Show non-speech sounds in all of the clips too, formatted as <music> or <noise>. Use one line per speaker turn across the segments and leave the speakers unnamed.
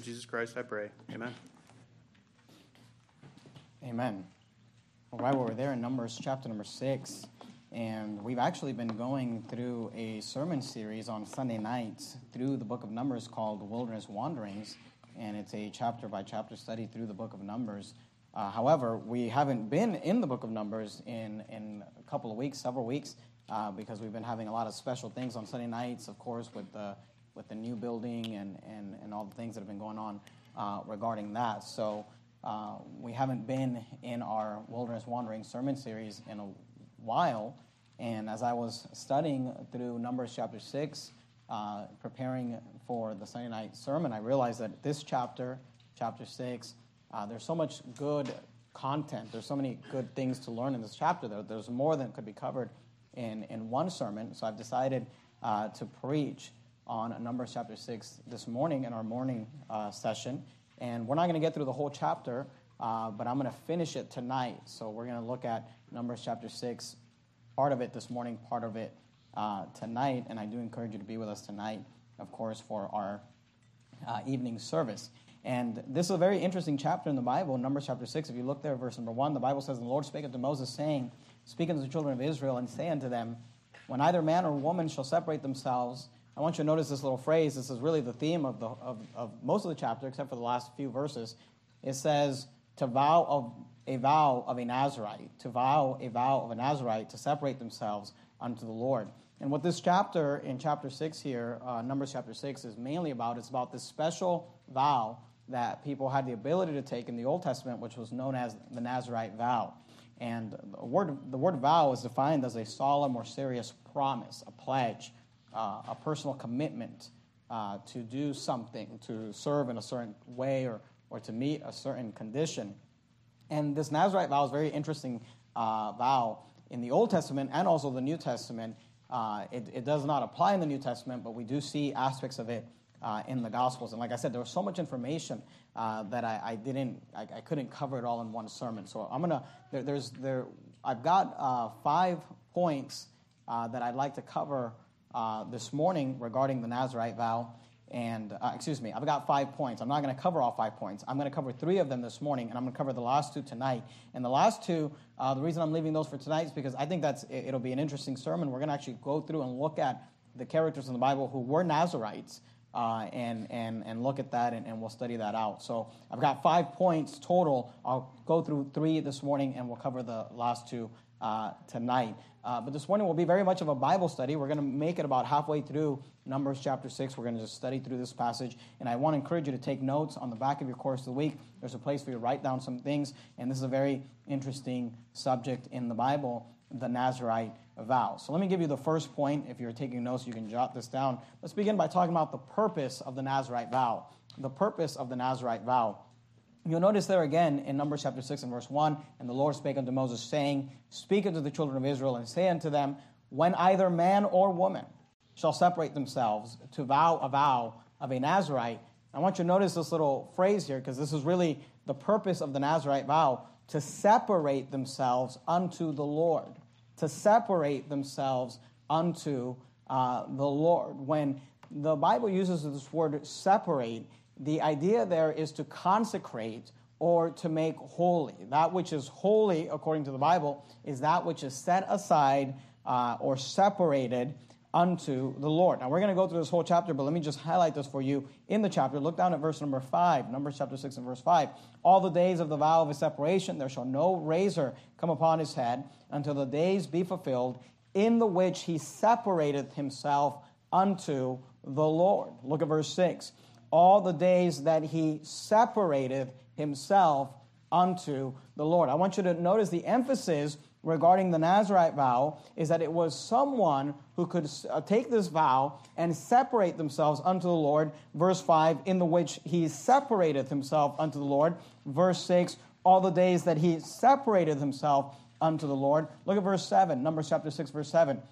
Jesus Christ, I pray. Amen.
Amen. All right, we're there in Numbers chapter number six, and we've actually been going through a sermon series on Sunday nights through the book of Numbers called Wilderness Wanderings, and it's a chapter by chapter study through the book of Numbers. Uh, however, we haven't been in the book of Numbers in, in a couple of weeks, several weeks, uh, because we've been having a lot of special things on Sunday nights, of course, with the with the new building and, and, and all the things that have been going on uh, regarding that. So uh, we haven't been in our Wilderness Wandering sermon series in a while. And as I was studying through Numbers chapter 6, uh, preparing for the Sunday night sermon, I realized that this chapter, chapter 6, uh, there's so much good content. There's so many good things to learn in this chapter. There, there's more than could be covered in, in one sermon. So I've decided to preach on Numbers chapter 6 this morning in our morning uh, session. And we're not going to get through the whole chapter, uh, but I'm going to finish it tonight. So we're going to look at Numbers chapter 6, part of it this morning, part of it uh, tonight. And I do encourage you to be with us tonight, of course, for our uh, evening service. And this is a very interesting chapter in the Bible, Numbers chapter 6. If you look there, verse number 1, the Bible says, The Lord spake unto Moses, saying, Speak unto the children of Israel, and say unto them, When either man or woman shall separate themselves, I want you to notice this little phrase. This is really the theme of, the, of, of most of the chapter, except for the last few verses. It says, to vow of a vow of a Nazarite, to vow a vow of a Nazarite to separate themselves unto the Lord. And what this chapter in chapter 6 here, uh, Numbers chapter 6, is mainly about, it's about this special vow that people had the ability to take in the Old Testament, which was known as the Nazarite vow. And the word, the word vow is defined as a solemn or serious promise, a pledge, uh, a personal commitment uh, to do something, to serve in a certain way or, or to meet a certain condition. And this Nazarite vow is a very interesting uh, vow in the Old Testament and also the New Testament. Uh, it, it, does not apply in the New Testament, but we do see aspects of it uh, in the Gospels. And like I said, there was so much information uh, that I, I didn't, I, I, couldn't cover it all in one sermon. So I'm gonna, there, there's, there, I've got five points that I'd like to cover uh, this morning regarding the Nazarite vow. And, uh, excuse me, I've got five points. I'm not going to cover all five points. I'm going to cover three of them this morning, and I'm going to cover the last two tonight. And the last two, uh, the reason I'm leaving those for tonight is because I think that's, it'll be an interesting sermon. We're going to actually go through and look at the characters in the Bible who were Nazarites. Uh, and, and, and look at that, and, and we'll study that out. So I've got five points total. I'll go through three this morning, and we'll cover the last two uh, tonight. Uh, but this morning will be very much of a Bible study. We're going to make it about halfway through Numbers chapter 6. We're going to just study through this passage. And I want to encourage you to take notes on the back of your course of the week. There's a place for you to write down some things. And this is a very interesting subject in the Bible the Nazarite vow. So let me give you the first point. If you're taking notes, you can jot this down. Let's begin by talking about the purpose of the Nazarite vow. The purpose of the Nazarite vow. You'll notice there again in Numbers chapter 6 and verse 1 And the Lord spake unto Moses, saying, Speak unto the children of Israel, and say unto them, When either man or woman shall separate themselves to vow a vow of a Nazarite. I want you to notice this little phrase here, because this is really the purpose of the Nazarite vow to separate themselves unto the Lord. To separate themselves unto uh, the Lord. When the Bible uses this word separate, the idea there is to consecrate or to make holy. That which is holy, according to the Bible, is that which is set aside uh, or separated unto the Lord. Now, we're going to go through this whole chapter, but let me just highlight this for you in the chapter. Look down at verse number 5, Numbers chapter 6 and verse 5. All the days of the vow of his separation, there shall no razor come upon his head until the days be fulfilled, in the which he separateth himself unto the Lord. Look at verse 6 all the days that he separated himself unto the Lord. I want you to notice the emphasis regarding the Nazarite vow is that it was someone who could uh, take this vow and separate themselves unto the Lord. Verse 5, in the which he separated himself unto the Lord. Verse 6, all the days that he separated himself unto the Lord. Look at verse 7, Numbers chapter 6, verse 7.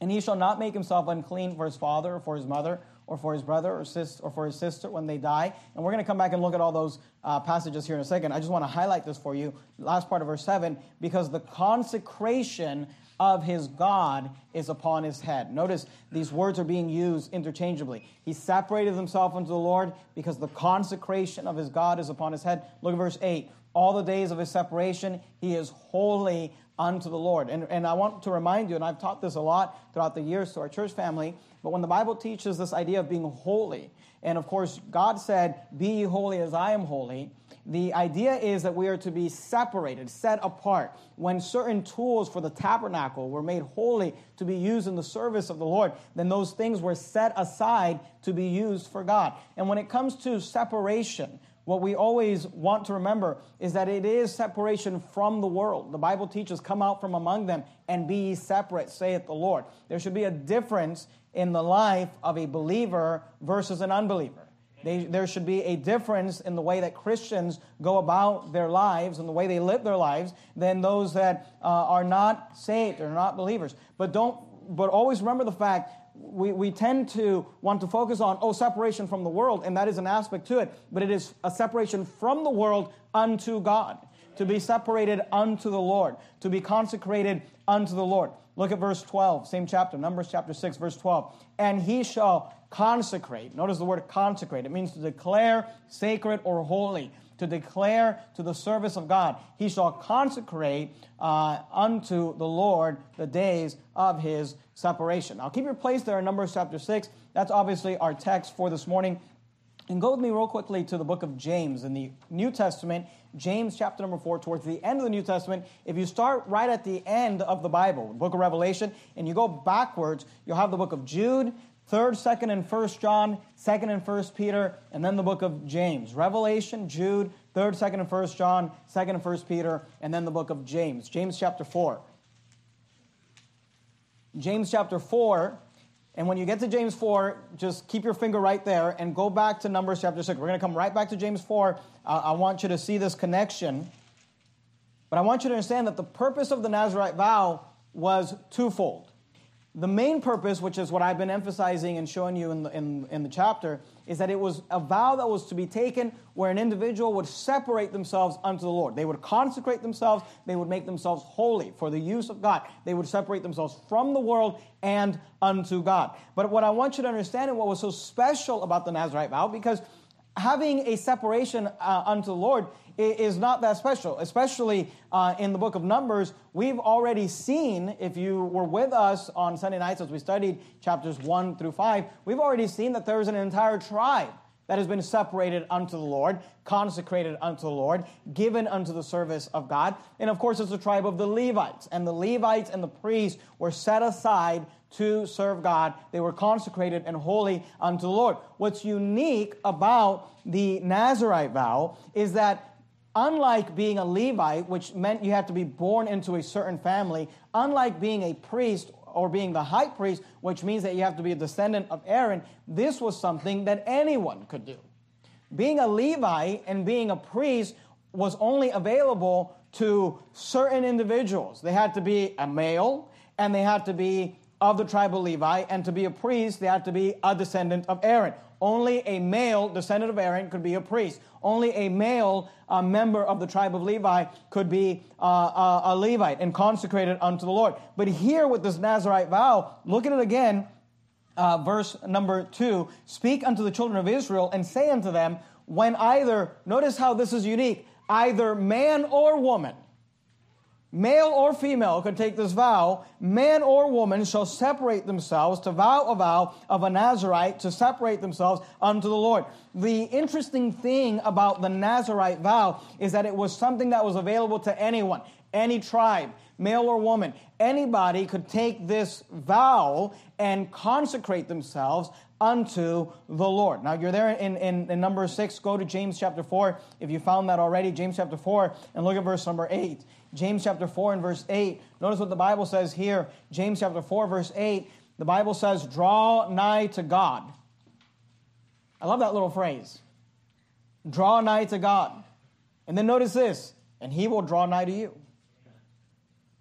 And he shall not make himself unclean for his father or for his mother or for his brother or, sis, or for his sister when they die. And we're going to come back and look at all those uh, passages here in a second. I just want to highlight this for you, last part of verse 7, because the consecration of his God is upon his head. Notice these words are being used interchangeably. He separated himself unto the Lord because the consecration of his God is upon his head. Look at verse 8. All the days of his separation, he is holy unto the Lord. And, and I want to remind you, and I've taught this a lot throughout the years to our church family, but when the Bible teaches this idea of being holy, and of course, God said, Be holy as I am holy. The idea is that we are to be separated, set apart. When certain tools for the tabernacle were made holy to be used in the service of the Lord, then those things were set aside to be used for God. And when it comes to separation, what we always want to remember is that it is separation from the world. The Bible teaches, Come out from among them and be separate, saith the Lord. There should be a difference in the life of a believer versus an unbeliever. They, there should be a difference in the way that Christians go about their lives and the way they live their lives than those that uh, are not saved or not believers. But don't. But always remember the fact we, we tend to want to focus on, oh, separation from the world, and that is an aspect to it, but it is a separation from the world unto God, to be separated unto the Lord, to be consecrated unto the Lord. Look at verse 12, same chapter, Numbers chapter 6, verse 12. And he shall consecrate. Notice the word consecrate. It means to declare sacred or holy, to declare to the service of God. He shall consecrate uh, unto the Lord the days of his separation. Now, keep your place there in Numbers chapter 6. That's obviously our text for this morning. And go with me real quickly to the book of James in the New Testament, James chapter number 4, towards the end of the New Testament. If you start right at the end of the Bible, book of Revelation, and you go backwards, you'll have the book of Jude, 3rd, 2nd, and 1st John, 2nd and 1st Peter, and then the book of James. Revelation, Jude, 3rd, 2nd, and 1st John, 2nd and 1st Peter, and then the book of James. James chapter 4. James chapter 4. And when you get to James 4, just keep your finger right there and go back to Numbers chapter 6. We're going to come right back to James 4. Uh, I want you to see this connection. But I want you to understand that the purpose of the Nazarite vow was twofold. The main purpose, which is what I've been emphasizing and showing you in the, in, in the chapter, is that it was a vow that was to be taken where an individual would separate themselves unto the Lord. They would consecrate themselves, they would make themselves holy for the use of God. They would separate themselves from the world and unto God. But what I want you to understand and what was so special about the Nazarite vow, because having a separation uh, unto the Lord is not that special, especially uh, in the book of Numbers. We've already seen, if you were with us on Sunday nights as we studied chapters 1 through 5, we've already seen that there is an entire tribe that has been separated unto the Lord, consecrated unto the Lord, given unto the service of God. And of course, it's the tribe of the Levites. And the Levites and the priests were set aside to serve God. They were consecrated and holy unto the Lord. What's unique about the Nazarite vow is that unlike being a Levite, which meant you had to be born into a certain family, unlike being a priest or being the high priest, which means that you have to be a descendant of Aaron, this was something that anyone could do. Being a Levite and being a priest was only available to certain individuals. They had to be a male and they had to be of the tribe of Levi, and to be a priest, they had to be a descendant of Aaron. Only a male descendant of Aaron could be a priest. Only a male uh, member of the tribe of Levi could be uh, a, a Levite and consecrated unto the Lord. But here with this Nazarite vow, look at it again, uh, verse number two Speak unto the children of Israel and say unto them, when either, notice how this is unique, either man or woman male or female, could take this vow, man or woman shall separate themselves to vow a vow of a Nazarite to separate themselves unto the Lord. The interesting thing about the Nazarite vow is that it was something that was available to anyone, any tribe, male or woman. Anybody could take this vow and consecrate themselves unto the Lord. Now, you're there in, in, in, number six. Go to James chapter 4. If you found that already, James chapter 4, and look at verse number 8. James chapter 4 and verse 8. Notice what the Bible says here. James chapter 4, verse 8. The Bible says, Draw nigh to God. I love that little phrase. Draw nigh to God. And then notice this, and he will draw nigh to you.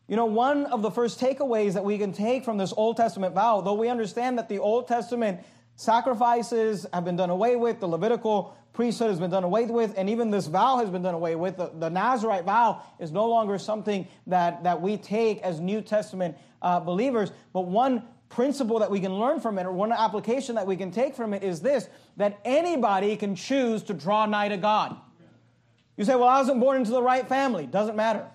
You know, one of the first takeaways that we can take from this Old Testament vow, though we understand that the Old Testament Sacrifices have been done away with. The Levitical priesthood has been done away with, and even this vow has been done away with. The, the Nazarite vow is no longer something that, that we take as New Testament uh, believers. But one principle that we can learn from it, or one application that we can take from it, is this that anybody can choose to draw nigh to God. You say, Well, I wasn't born into the right family. Doesn't matter.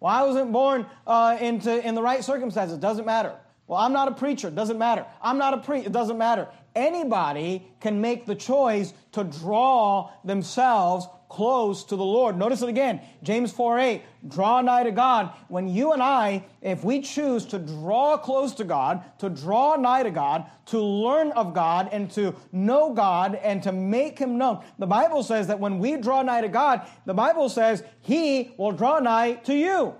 Well, I wasn't born uh, into in the right circumstances. Doesn't matter. Well, I'm not a preacher. Doesn't matter. I'm not a priest. It doesn't matter. Anybody can make the choice to draw themselves close to the Lord. Notice it again. James 4 8, draw nigh to God. When you and I, if we choose to draw close to God, to draw nigh to God, to learn of God, and to know God, and to make Him known, the Bible says that when we draw nigh to God, the Bible says He will draw nigh to you.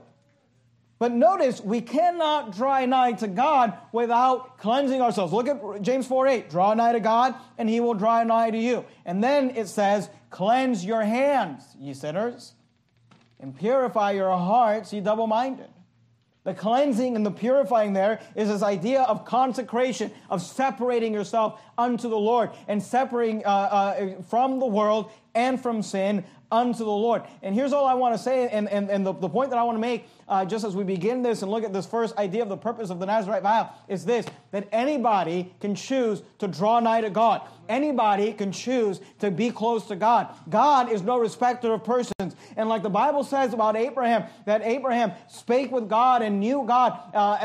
But notice, we cannot draw nigh to God without cleansing ourselves. Look at James 4 8. Draw nigh to God, and he will draw nigh to you. And then it says, Cleanse your hands, ye sinners, and purify your hearts, ye double minded. The cleansing and the purifying there is this idea of consecration, of separating yourself unto the Lord and separating uh, uh, from the world and from sin unto the Lord. And here's all I want to say, and, and, and the, the point that I want to make uh, just as we begin this and look at this first idea of the purpose of the Nazarite vow is this that anybody can choose to draw nigh to God. Anybody can choose to be close to God. God is no respecter of persons. And like the Bible says about Abraham, that Abraham spake with God and knew God uh,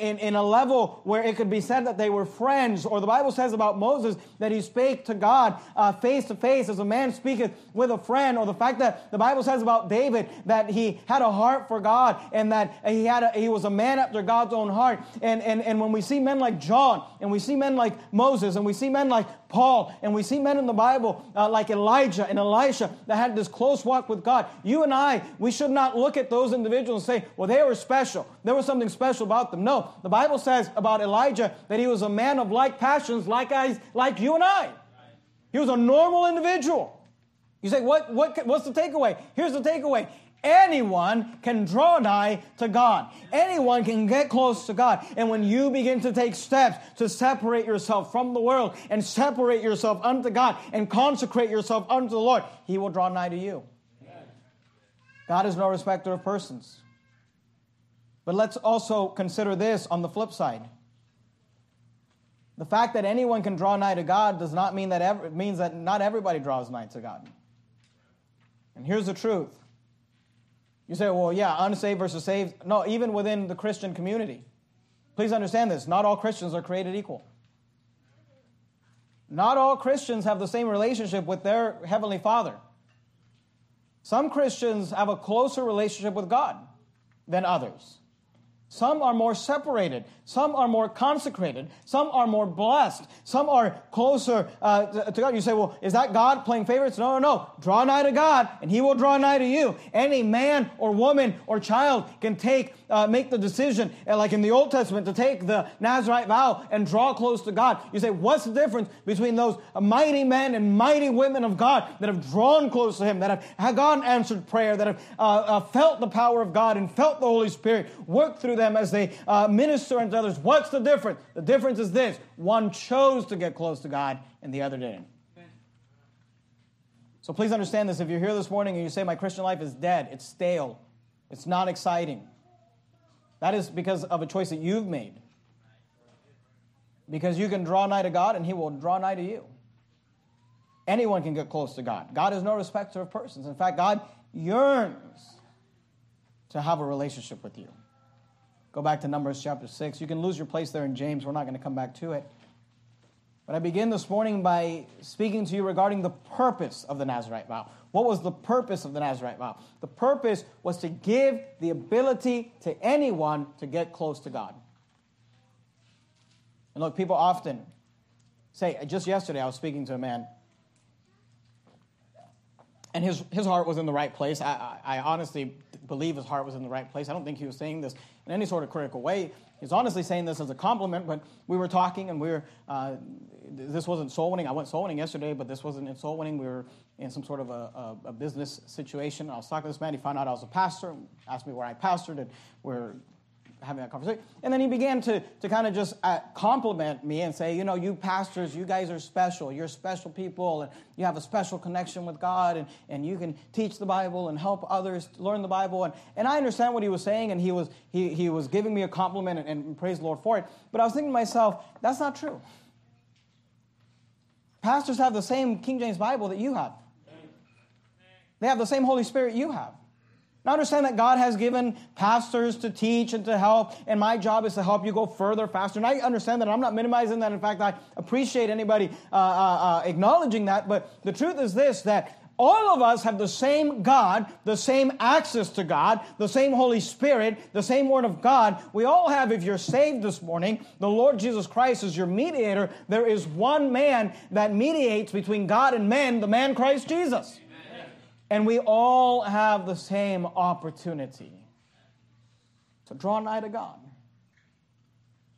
in, in a level where it could be said that they were friends. Or the Bible says about Moses that he spake to God uh, face to face as a man speaketh with a friend. Or the fact that the Bible says about David that he had a heart for God and that he, had a, he was a man after God's own heart. And, and, and when we see men like John, and we see men like Moses, and we see men like Paul, and we see men in the Bible uh, like Elijah and Elisha that had this close walk with God, you and I, we should not look at those individuals and say, well, they were special. There was something special about them. No, the Bible says about Elijah that he was a man of like passions, like, I, like you and I. He was a normal individual. You say, what, what, what's the takeaway? Here's the takeaway. Anyone can draw nigh to God. Anyone can get close to God. And when you begin to take steps to separate yourself from the world and separate yourself unto God and consecrate yourself unto the Lord, He will draw nigh to you. God is no respecter of persons. But let's also consider this on the flip side. The fact that anyone can draw nigh to God does not mean that ever, means that not everybody draws nigh to God. And here's the truth you say, well, yeah, unsaved versus saved. No, even within the Christian community. Please understand this not all Christians are created equal. Not all Christians have the same relationship with their Heavenly Father. Some Christians have a closer relationship with God than others. Some are more separated. Some are more consecrated. Some are more blessed. Some are closer uh, to God. You say, well, is that God playing favorites? No, no, no. Draw nigh to God, and He will draw nigh to you. Any man or woman or child can take, uh, make the decision, uh, like in the Old Testament, to take the Nazarite vow and draw close to God. You say, what's the difference between those mighty men and mighty women of God that have drawn close to Him, that have, have gone answered prayer, that have uh, uh, felt the power of God and felt the Holy Spirit work through them as they uh, minister unto others? What's the difference? The difference is this one chose to get close to God, and the other didn't. So please understand this. If you're here this morning and you say, My Christian life is dead, it's stale, it's not exciting, that is because of a choice that you've made. Because you can draw nigh to God and He will draw nigh to you. Anyone can get close to God. God is no respecter of persons. In fact, God yearns to have a relationship with you. Go back to Numbers chapter 6. You can lose your place there in James. We're not going to come back to it. But I begin this morning by speaking to you regarding the purpose of the Nazarite vow. What was the purpose of the Nazarite vow? The purpose was to give the ability to anyone to get close to God. And look, people often say, just yesterday I was speaking to a man, and his, his heart was in the right place. I, I, I honestly believe his heart was in the right place. I don't think he was saying this in any sort of critical way. He's honestly saying this as a compliment, but we were talking and we were, uh, this wasn't soul winning. I went soul winning yesterday, but this wasn't in soul winning. We were in some sort of a, a, a, business situation. I was talking to this man. He found out I was a pastor, asked me where I pastored, and we're having that conversation. And then he began to, to kind of just uh, compliment me and say, you know, you pastors, you guys are special. You're special people, and you have a special connection with God, and, and you can teach the Bible and help others learn the Bible. And, and I understand what he was saying, and he was, he, he was giving me a compliment, and, and praise the Lord for it. But I was thinking to myself, that's not true. Pastors have the same King James Bible that you have. They have the same Holy Spirit you have. Now understand that God has given pastors to teach and to help, and my job is to help you go further, faster. And I understand that. I'm not minimizing that. In fact, I appreciate anybody uh, uh, uh, acknowledging that. But the truth is this that all of us have the same God, the same access to God, the same Holy Spirit, the same Word of God. We all have, if you're saved this morning, the Lord Jesus Christ is your mediator. There is one man that mediates between God and men, the man Christ Jesus. And we all have the same opportunity to draw nigh to God.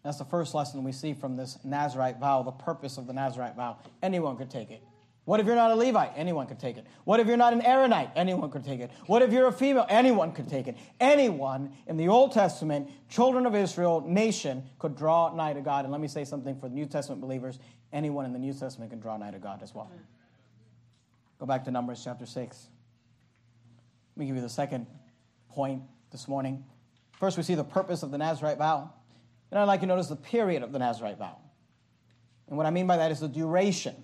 That's the first lesson we see from this Nazarite vow, the purpose of the Nazarite vow. Anyone could take it. What if you're not a Levite? Anyone could take it. What if you're not an Aaronite? Anyone could take it. What if you're a female? Anyone could take it. Anyone in the Old Testament, children of Israel, nation, could draw nigh to God. And let me say something for the New Testament believers anyone in the New Testament can draw nigh to God as well. Go back to Numbers chapter 6. Let me give you the second point this morning. First, we see the purpose of the Nazarite vow. And I'd like you to notice the period of the Nazarite vow. And what I mean by that is the duration.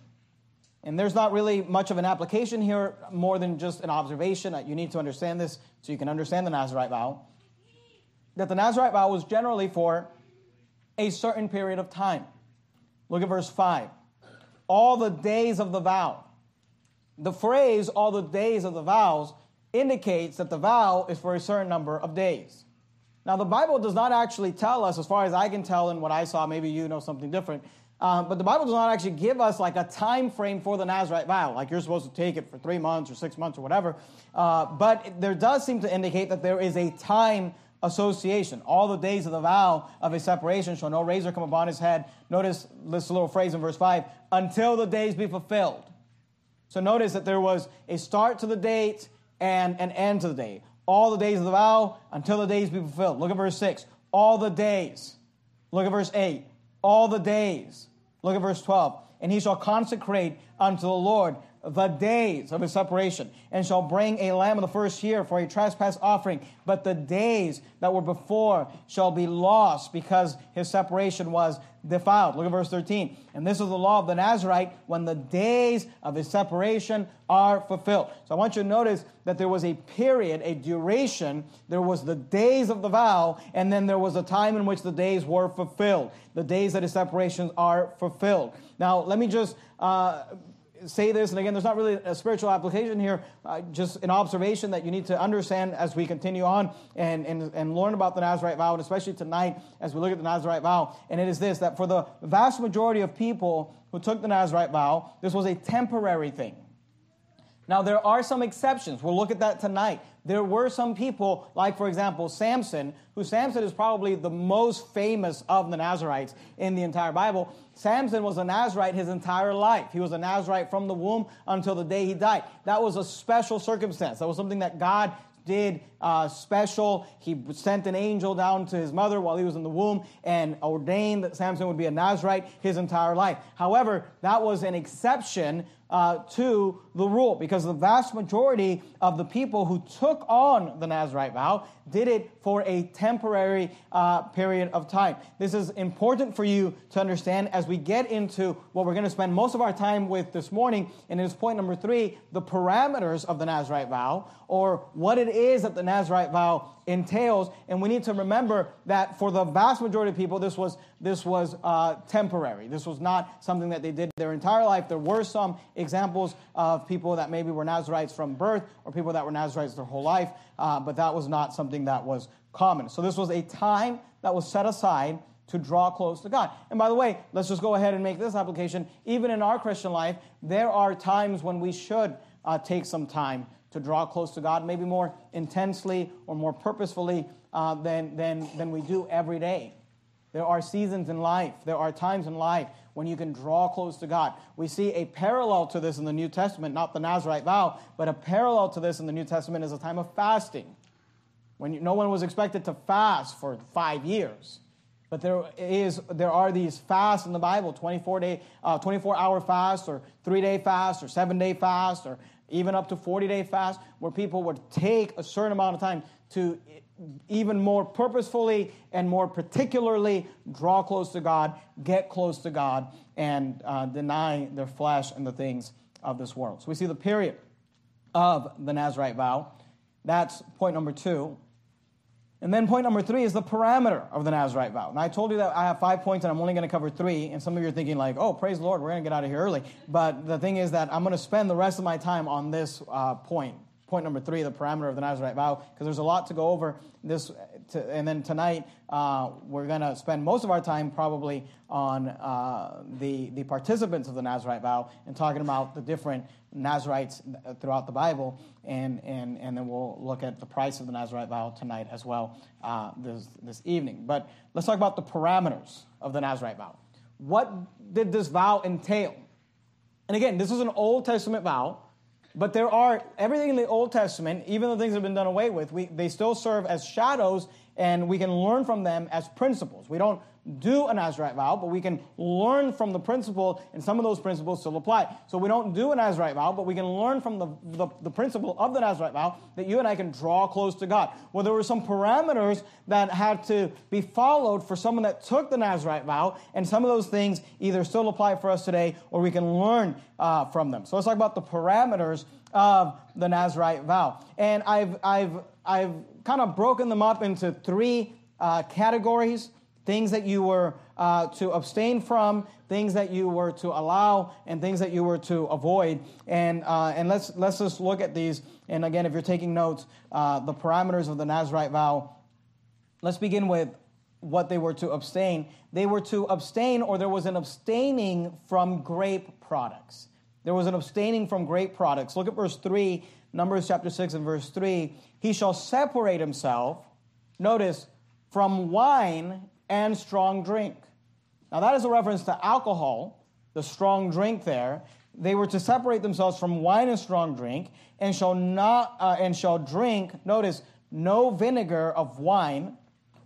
And there's not really much of an application here, more than just an observation. That you need to understand this so you can understand the Nazarite vow. That the Nazarite vow was generally for a certain period of time. Look at verse 5. All the days of the vow. The phrase, all the days of the vows, indicates that the vow is for a certain number of days. Now, the Bible does not actually tell us, as far as I can tell and what I saw, maybe you know something different, um, but the Bible does not actually give us like a time frame for the Nazarite vow, like you're supposed to take it for three months or six months or whatever. Uh, but there does seem to indicate that there is a time association. All the days of the vow of a separation shall no razor come upon his head. Notice this little phrase in verse 5 until the days be fulfilled. So notice that there was a start to the date and an end to the day. All the days of the vow until the days be fulfilled. Look at verse 6. All the days. Look at verse 8. All the days. Look at verse 12. And he shall consecrate unto the Lord the days of his separation, and shall bring a lamb of the first year for a trespass offering. But the days that were before shall be lost because his separation was defiled. Look at verse 13. And this is the law of the Nazarite when the days of his separation are fulfilled. So I want you to notice that there was a period, a duration. There was the days of the vow, and then there was a time in which the days were fulfilled. The days that his separations are fulfilled. Now, let me just. Uh, say this, and again, there's not really a spiritual application here, uh, just an observation that you need to understand as we continue on and, and, and learn about the Nazarite vow, and especially tonight as we look at the Nazarite vow. And it is this that for the vast majority of people who took the Nazarite vow, this was a temporary thing. Now, there are some exceptions. We'll look at that tonight. There were some people, like, for example, Samson, who Samson is probably the most famous of the Nazarites in the entire Bible. Samson was a Nazarite his entire life. He was a Nazarite from the womb until the day he died. That was a special circumstance. That was something that God did uh, special. He sent an angel down to his mother while he was in the womb and ordained that Samson would be a Nazarite his entire life. However, that was an exception uh, to the rule because the vast majority of the people who took on the Nazarite vow did it for a temporary uh, period of time. This is important for you to understand as we get into what we're going to spend most of our time with this morning, and it is point number three the parameters of the Nazarite vow, or what it is that the Nazarite vow entails. And we need to remember that for the vast majority of people, this was, this was uh, temporary. This was not something that they did their entire life. There were some examples of people that maybe were Nazarites from birth or people that were Nazarites their whole life, uh, but that was not something that was common. So this was a time that was set aside to draw close to God. And by the way, let's just go ahead and make this application. Even in our Christian life, there are times when we should uh, take some time to draw close to God, maybe more intensely or more purposefully uh, than, than, than we do every day. There are seasons in life, there are times in life when you can draw close to God. We see a parallel to this in the New Testament, not the Nazarite vow, but a parallel to this in the New Testament is a time of fasting. when you, no one was expected to fast for five years. But there is there are these fasts in the Bible, 24 day, uh, 24 hour fast, or three day fast, or seven day fast, or even up to 40 day fast, where people would take a certain amount of time to even more purposefully and more particularly draw close to God, get close to God, and uh, deny their flesh and the things of this world. So we see the period of the Nazarite vow. That's point number two. And then point number three is the parameter of the Nazarite vow. Now, I told you that I have five points and I'm only going to cover three. And some of you are thinking, like, oh, praise the Lord, we're going to get out of here early. But the thing is that I'm going to spend the rest of my time on this uh, point point number three, the parameter of the Nazarite vow, because there's a lot to go over. This, to, and then tonight uh, we're going to spend most of our time probably on uh, the the participants of the Nazarite vow and talking about the different Nazarites throughout the Bible, and and and then we'll look at the price of the Nazarite vow tonight as well uh, this this evening. But let's talk about the parameters of the Nazarite vow. What did this vow entail? And again, this is an Old Testament vow. But there are everything in the Old Testament, even though things that have been done away with, we, they still serve as shadows, and we can learn from them as principles. We don't do a Nazarite vow, but we can learn from the principle, and some of those principles still apply. So we don't do a Nazarite vow, but we can learn from the, the, the, principle of the Nazarite vow that you and I can draw close to God. Well, there were some parameters that had to be followed for someone that took the Nazarite vow, and some of those things either still apply for us today or we can learn uh, from them. So let's talk about the parameters of the Nazarite vow. And I've, I've, I've kind of broken them up into three uh, categories things that you were uh, to abstain from, things that you were to allow, and things that you were to avoid. And, uh, and let's, let's just look at these. And again, if you're taking notes, uh, the parameters of the Nazarite vow. Let's begin with what they were to abstain. They were to abstain, or there was an abstaining from grape products. There was an abstaining from grape products. Look at verse 3, Numbers chapter 6 and verse 3. He shall separate himself, notice, from wine and strong drink. Now, that is a reference to alcohol, the strong drink there. They were to separate themselves from wine and strong drink, and shall not uh, and shall drink. Notice no vinegar of wine,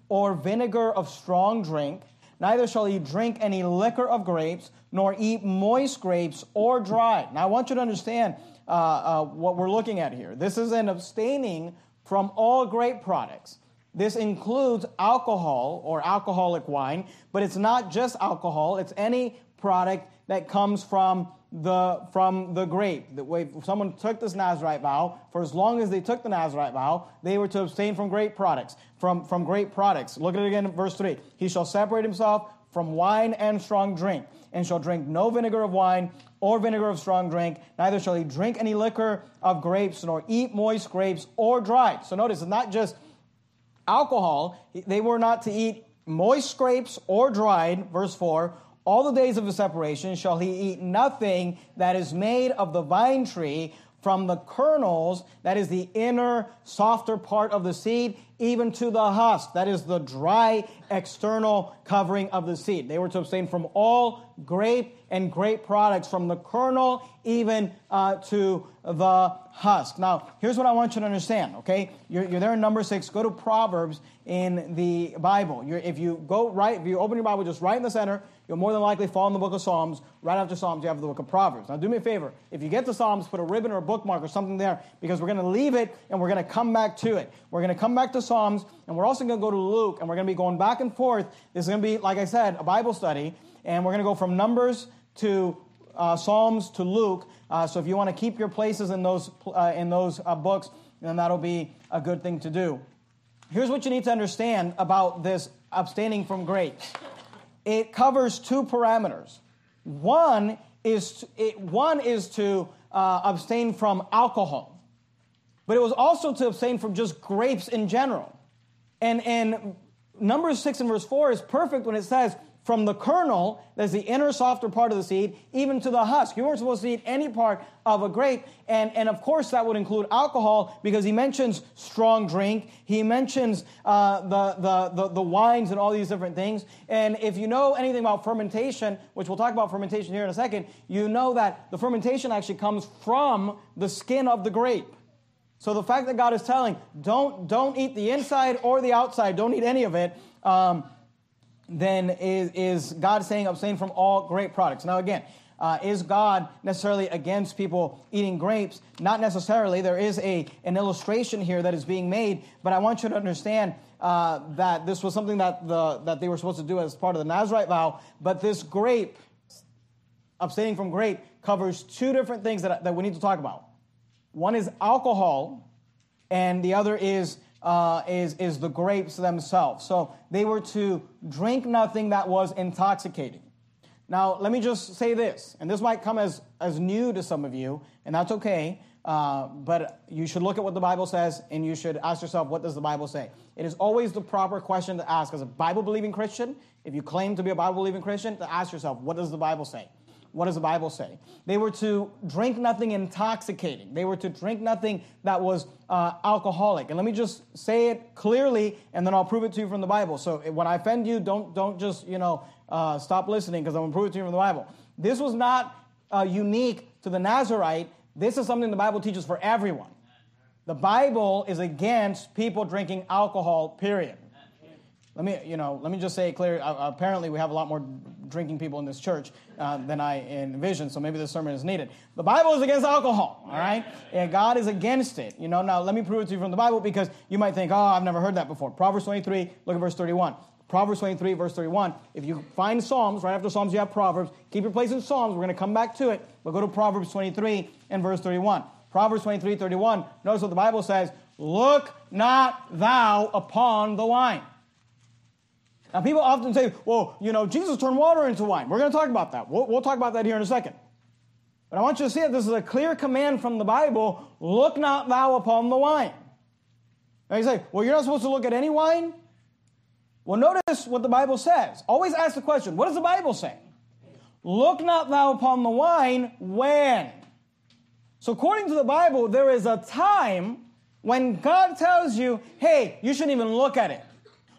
or vinegar of strong drink. Neither shall he drink any liquor of grapes, nor eat moist grapes or dry. Now, I want you to understand uh, uh, what we're looking at here. This is an abstaining from all grape products. This includes alcohol or alcoholic wine, but it's not just alcohol, it's any product that comes from the from the grape. The way someone took this Nazarite vow, for as long as they took the Nazarite vow, they were to abstain from grape products. From from grape products. Look at it again, verse three. He shall separate himself from wine and strong drink, and shall drink no vinegar of wine or vinegar of strong drink. Neither shall he drink any liquor of grapes, nor eat moist grapes or dried. So notice, it's not just alcohol, they were not to eat moist grapes or dried, verse 4. All the days of the separation shall he eat nothing that is made of the vine tree from the kernels, that is the inner, softer part of the seed, even to the husk, that is the dry external covering of the seed. They were to abstain from all grape and grape products, from the kernel even uh, to the husk. Now, here's what I want you to understand, okay? You're, you're there in number six. Go to Proverbs in the Bible. You're, if you go right, if you open your Bible just right in the center, you'll more than likely fall in the book of Psalms. Right after Psalms, you have the book of Proverbs. Now, do me a favor. If you get to Psalms, put a ribbon or a bookmark or something there because we're going to leave it and we're going to come back to it. We're going to come back to Psalms and we're also going to go to Luke and we're going to be going back and forth. This is going to be, like I said, a Bible study. And we're going to go from Numbers to uh, Psalms to Luke. Uh, so if you want to keep your places in those, uh, in those uh, books, then that'll be a good thing to do. Here's what you need to understand about this abstaining from grapes it covers two parameters. One is to, it, one is to uh, abstain from alcohol, but it was also to abstain from just grapes in general. And, and Numbers 6 and verse 4 is perfect when it says, from the kernel, that's the inner softer part of the seed, even to the husk. You weren't supposed to eat any part of a grape. And, and of course, that would include alcohol because he mentions strong drink. He mentions uh, the, the, the, the, wines and all these different things. And if you know anything about fermentation, which we'll talk about fermentation here in a second, you know that the fermentation actually comes from the skin of the grape. So the fact that God is telling, don't, don't eat the inside or the outside, don't eat any of it, um, then is, is God saying abstain from all grape products. Now, again, uh, is God necessarily against people eating grapes? Not necessarily. There is a, an illustration here that is being made, but I want you to understand uh, that this was something that, the, that they were supposed to do as part of the Nazarite vow, but this grape, abstaining from grape, covers two different things that, that we need to talk about. One is alcohol, and the other is uh, is, is the grapes themselves. So they were to drink nothing that was intoxicating. Now, let me just say this, and this might come as, as new to some of you, and that's okay, uh, but you should look at what the Bible says, and you should ask yourself, what does the Bible say? It is always the proper question to ask as a Bible believing Christian, if you claim to be a Bible believing Christian, to ask yourself, what does the Bible say? What does the Bible say? They were to drink nothing intoxicating. They were to drink nothing that was uh, alcoholic. And let me just say it clearly, and then I'll prove it to you from the Bible. So when I offend you, don't don't just you know uh, stop listening because I'm going to prove it to you from the Bible. This was not uh, unique to the Nazarite. This is something the Bible teaches for everyone. The Bible is against people drinking alcohol. Period. Let me, you know, let me just say it clear. Uh, apparently, we have a lot more drinking people in this church uh, than I envisioned, so maybe this sermon is needed. The Bible is against alcohol, all right? And God is against it. You know, now let me prove it to you from the Bible because you might think, oh, I've never heard that before. Proverbs 23, look at verse 31. Proverbs 23, verse 31. If you find Psalms, right after Psalms, you have Proverbs. Keep your place in Psalms. We're going to come back to it. But go to Proverbs 23 and verse 31. Proverbs 23, 31. Notice what the Bible says Look not thou upon the wine now, people often say, well, you know, Jesus turned water into wine. We're going to talk about that. We'll, we'll talk about that here in a second. But I want you to see that this is a clear command from the Bible look not thou upon the wine. Now you say, well, you're not supposed to look at any wine? Well, notice what the Bible says. Always ask the question what does the Bible say? Look not thou upon the wine when? So, according to the Bible, there is a time when God tells you, hey, you shouldn't even look at it.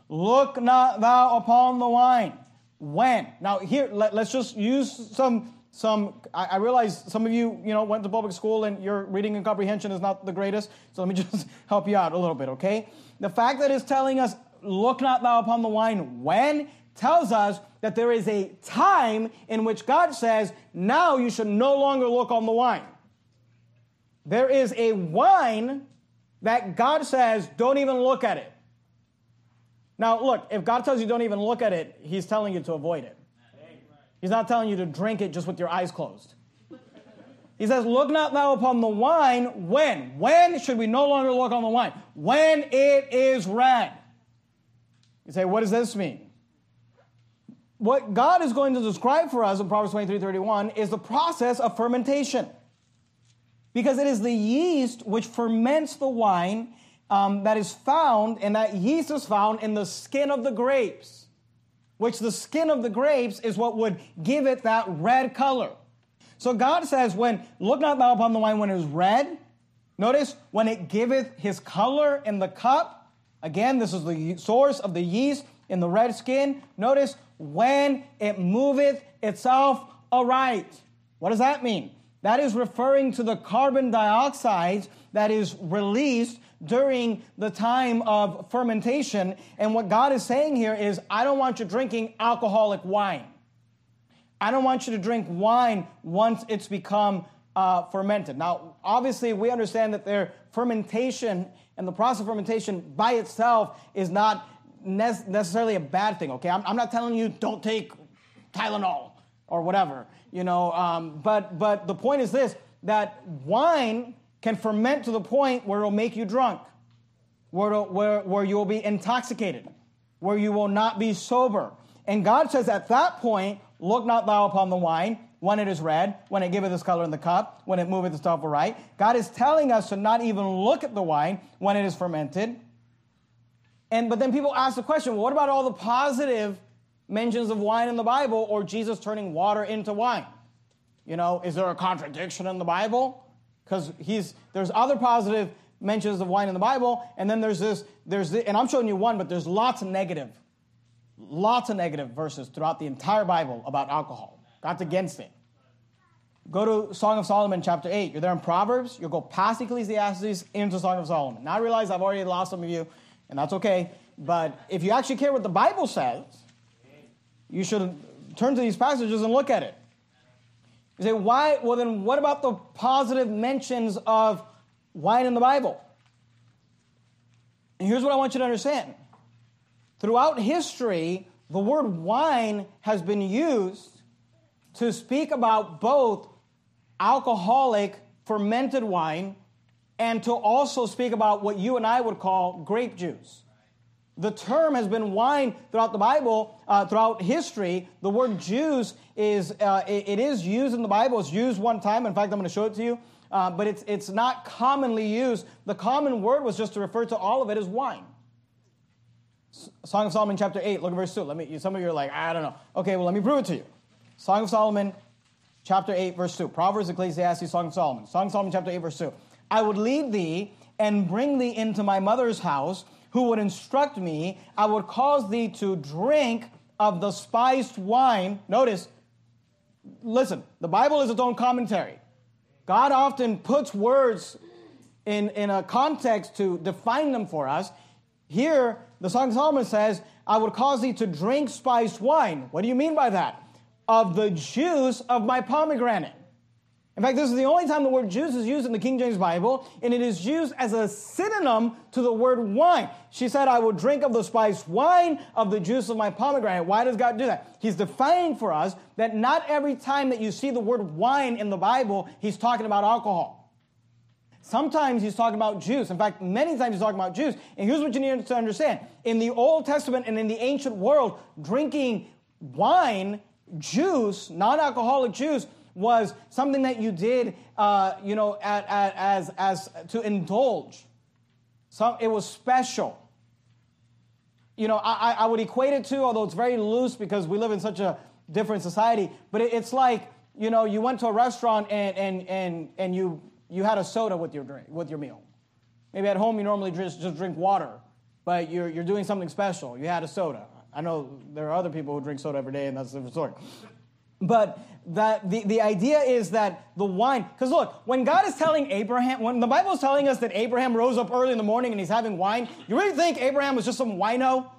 Look not thou upon the wine. When? Now here, let, us just use some some I, I, realize some of you you know went to public school and your reading and comprehension is not the greatest. So let me <laughs> just help you out a little bit okay? The fact that it's telling us look not thou upon the wine when? Tells us that there is a time in which god says now you should no longer look on the wine. There is a wine that god says don't even look at it now, look, if God tells you don't even look at it, He's telling you to avoid it. He's not telling you to drink it just with your eyes closed. He says, Look not now upon the wine when? When should we no longer look on the wine? When it is red. You say, What does this mean? What God is going to describe for us in Proverbs 23 31 is the process of fermentation. Because it is the yeast which ferments the wine um, that is found, and that yeast is found in the skin of the grapes, which the skin of the grapes is what would give it that red color. So God says, when look not thou upon the wine when it is red, notice when it giveth his color in the cup. Again, this is the source of the yeast in the red skin. Notice when it moveth itself aright. What does that mean? That is referring to the carbon dioxide that is released during the time of fermentation. And what God is saying here is, I don't want you drinking alcoholic wine. I don't want you to drink wine once it's become uh, fermented. Now, obviously, we understand that their fermentation and the process of fermentation by itself is not ne- necessarily a bad thing, okay? I'm, I'm, not telling you don't take Tylenol or whatever, you know, um, but, but the point is this that wine can ferment to the point where it'll make you drunk, where, where, where you will be intoxicated, where you will not be sober. And God says at that point, look not thou upon the wine when it is red, when it giveth its color in the cup, when it moveth itself aright. God is telling us to not even look at the wine when it is fermented. And but then people ask the question, well, what about all the positive mentions of wine in the Bible or Jesus turning water into wine? You know, is there a contradiction in the Bible? because he's there's other positive mentions of wine in the Bible, and then there's this there's this, and I'm showing you one, but there's lots of negative, lots of negative verses throughout the entire Bible about alcohol. God's against it. Go to Song of Solomon, chapter 8. You're there in Proverbs. You'll go past Ecclesiastes into Song of Solomon. Now I realize I've already lost some of you, and that's okay. But if you actually care what the Bible says, you should turn to these passages and look at it. You say, why? Well, then what about the positive mentions of wine in the Bible? And here's what I want you to understand. Throughout history, the word wine has been used to speak about both alcoholic fermented wine and to also speak about what you and I would call grape juice. The term has been wine throughout the Bible, uh, throughout history. The word Jews is uh, it, it is used in the Bible. It's used one time. In fact, I'm going to show it to you. Uh, but it's it's not commonly used. The common word was just to refer to all of it as wine. Song of Solomon, chapter eight. Look at verse two. Let me. Some of you are like, I don't know. Okay, well, let me prove it to you. Song of Solomon, chapter 8, verse 2. Proverbs, Ecclesiastes, Song of Solomon. Song of Solomon, chapter 8, verse 2. I would lead thee and bring thee into my mother's house, who would instruct me. I would cause thee to drink of the spiced wine. Notice, listen, the Bible is its own commentary. God often puts words in, in a context to define them for us. Here, the Song of Solomon says, I would cause thee to drink spiced wine. What do you mean by that? Of the juice of my pomegranate. In fact, this is the only time the word juice is used in the King James Bible, and it is used as a synonym to the word wine. She said, I will drink of the spiced wine of the juice of my pomegranate. Why does God do that? He's defining for us that not every time that you see the word wine in the Bible, he's talking about alcohol. Sometimes he's talking about juice. In fact, many times he's talking about juice. And here's what you need to understand. In the Old Testament and in the ancient world, drinking wine, juice, non-alcoholic juice, was something that you did, uh, you know, at, at, as, as to indulge. So it was special. You know, I, I would equate it to, although it's very loose because we live in such a different society, but it, it's like, you know, you went to a restaurant and, and, and, and you, you had a soda with your, drink, with your meal. Maybe at home you normally just, just drink water, but you're, you're doing something special. You had a soda. I know there are other people who drink soda every day, and that's different story. But that the, the idea is that the wine, because look, when God is telling Abraham, when the Bible is telling us that Abraham rose up early in the morning and he's having wine, you really think Abraham was just some wino?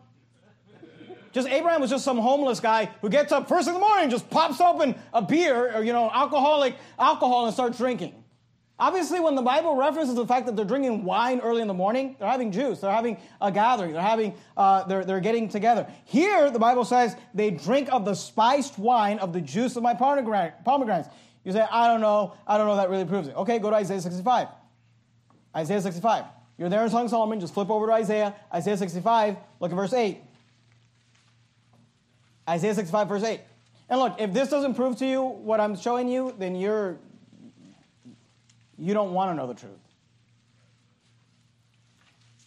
Just Abraham was just some homeless guy who gets up first in the morning, just pops open a beer or, you know, alcoholic alcohol and starts drinking. Obviously, when the Bible references the fact that they're drinking wine early in the morning, they're having juice, they're having a gathering, they're having, uh, they're, they're getting together. Here, the Bible says they drink of the spiced wine of the juice of my pomegranate pomegranates. You say, I don't know, I don't know that really proves it. Okay, go to Isaiah 65. Isaiah 65. You're there in Song Solomon, just flip over to Isaiah. Isaiah 65, look at verse 8. Isaiah 65, verse 8. And look, if this doesn't prove to you what I'm showing you, then you're you don't want to know the truth.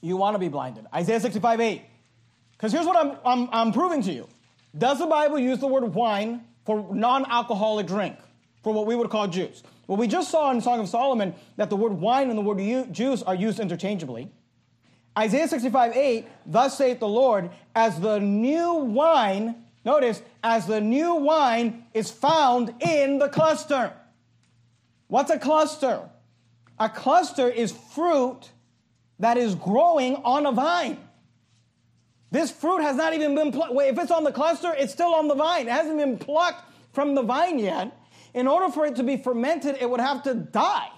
You want to be blinded. Isaiah 65 8. Because here's what I'm, I'm, I'm proving to you. Does the Bible use the word wine for non alcoholic drink, for what we would call juice? Well, we just saw in Song of Solomon that the word wine and the word juice are used interchangeably. Isaiah 65 8, thus saith the Lord, as the new wine, notice, as the new wine is found in the cluster. What's a cluster? A cluster is fruit that is growing on a vine. This fruit has not even been plucked. If it's on the cluster, it's still on the vine. It hasn't been plucked from the vine yet. In order for it to be fermented, it would have to die,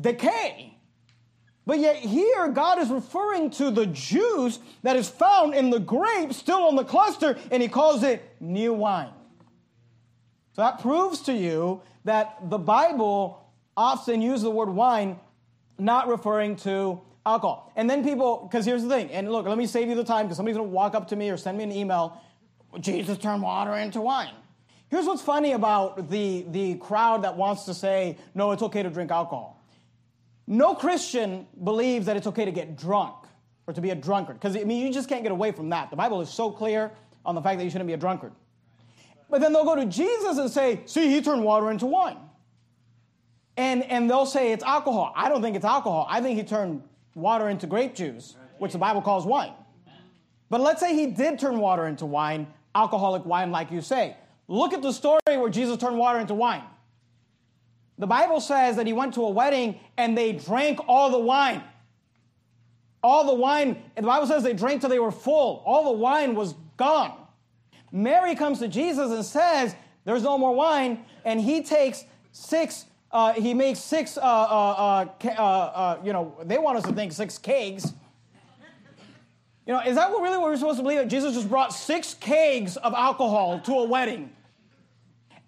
decay. But yet, here, God is referring to the juice that is found in the grape still on the cluster, and He calls it new wine. So that proves to you that the Bible often use the word wine not referring to alcohol. And then people, because here's the thing, and look, let me save you the time because somebody's going to walk up to me or send me an email. Jesus turned water into wine. Here's what's funny about the, the crowd that wants to say, no, it's okay to drink alcohol. No Christian believes that it's okay to get drunk or to be a drunkard because, I mean, you just can't get away from that. The Bible is so clear on the fact that you shouldn't be a drunkard. But then they'll go to Jesus and say, see, he turned water into wine. And, and they'll say it's alcohol. I don't think it's alcohol. I think he turned water into grape juice, which the Bible calls wine. But let's say he did turn water into wine, alcoholic wine, like you say. Look at the story where Jesus turned water into wine. The Bible says that he went to a wedding and they drank all the wine. All the wine, the Bible says they drank till they were full. All the wine was gone. Mary comes to Jesus and says, There's no more wine. And he takes six, uh, he makes six, uh, uh, uh, uh, you know, they want us to think six kegs. You know, is that what really what we're supposed to believe? That Jesus just brought six kegs of alcohol to a wedding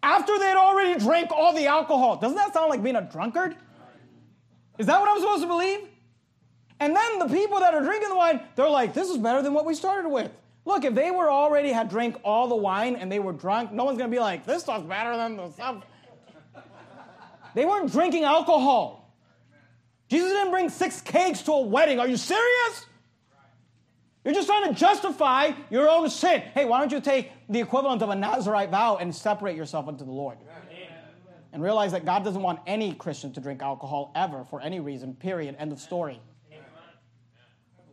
after they'd already drank all the alcohol. Doesn't that sound like being a drunkard? Is that what I'm supposed to believe? And then the people that are drinking the wine, they're like, this is better than what we started with. Look, if they were already had drank all the wine and they were drunk, no one's gonna be like, this stuff's better than the stuff. They weren't drinking alcohol. Jesus didn't bring six cakes to a wedding. Are you serious? You're just trying to justify your own sin. Hey, why don't you take the equivalent of a Nazarite vow and separate yourself unto the Lord? And realize that God doesn't want any Christian to drink alcohol ever for any reason, period. End of story.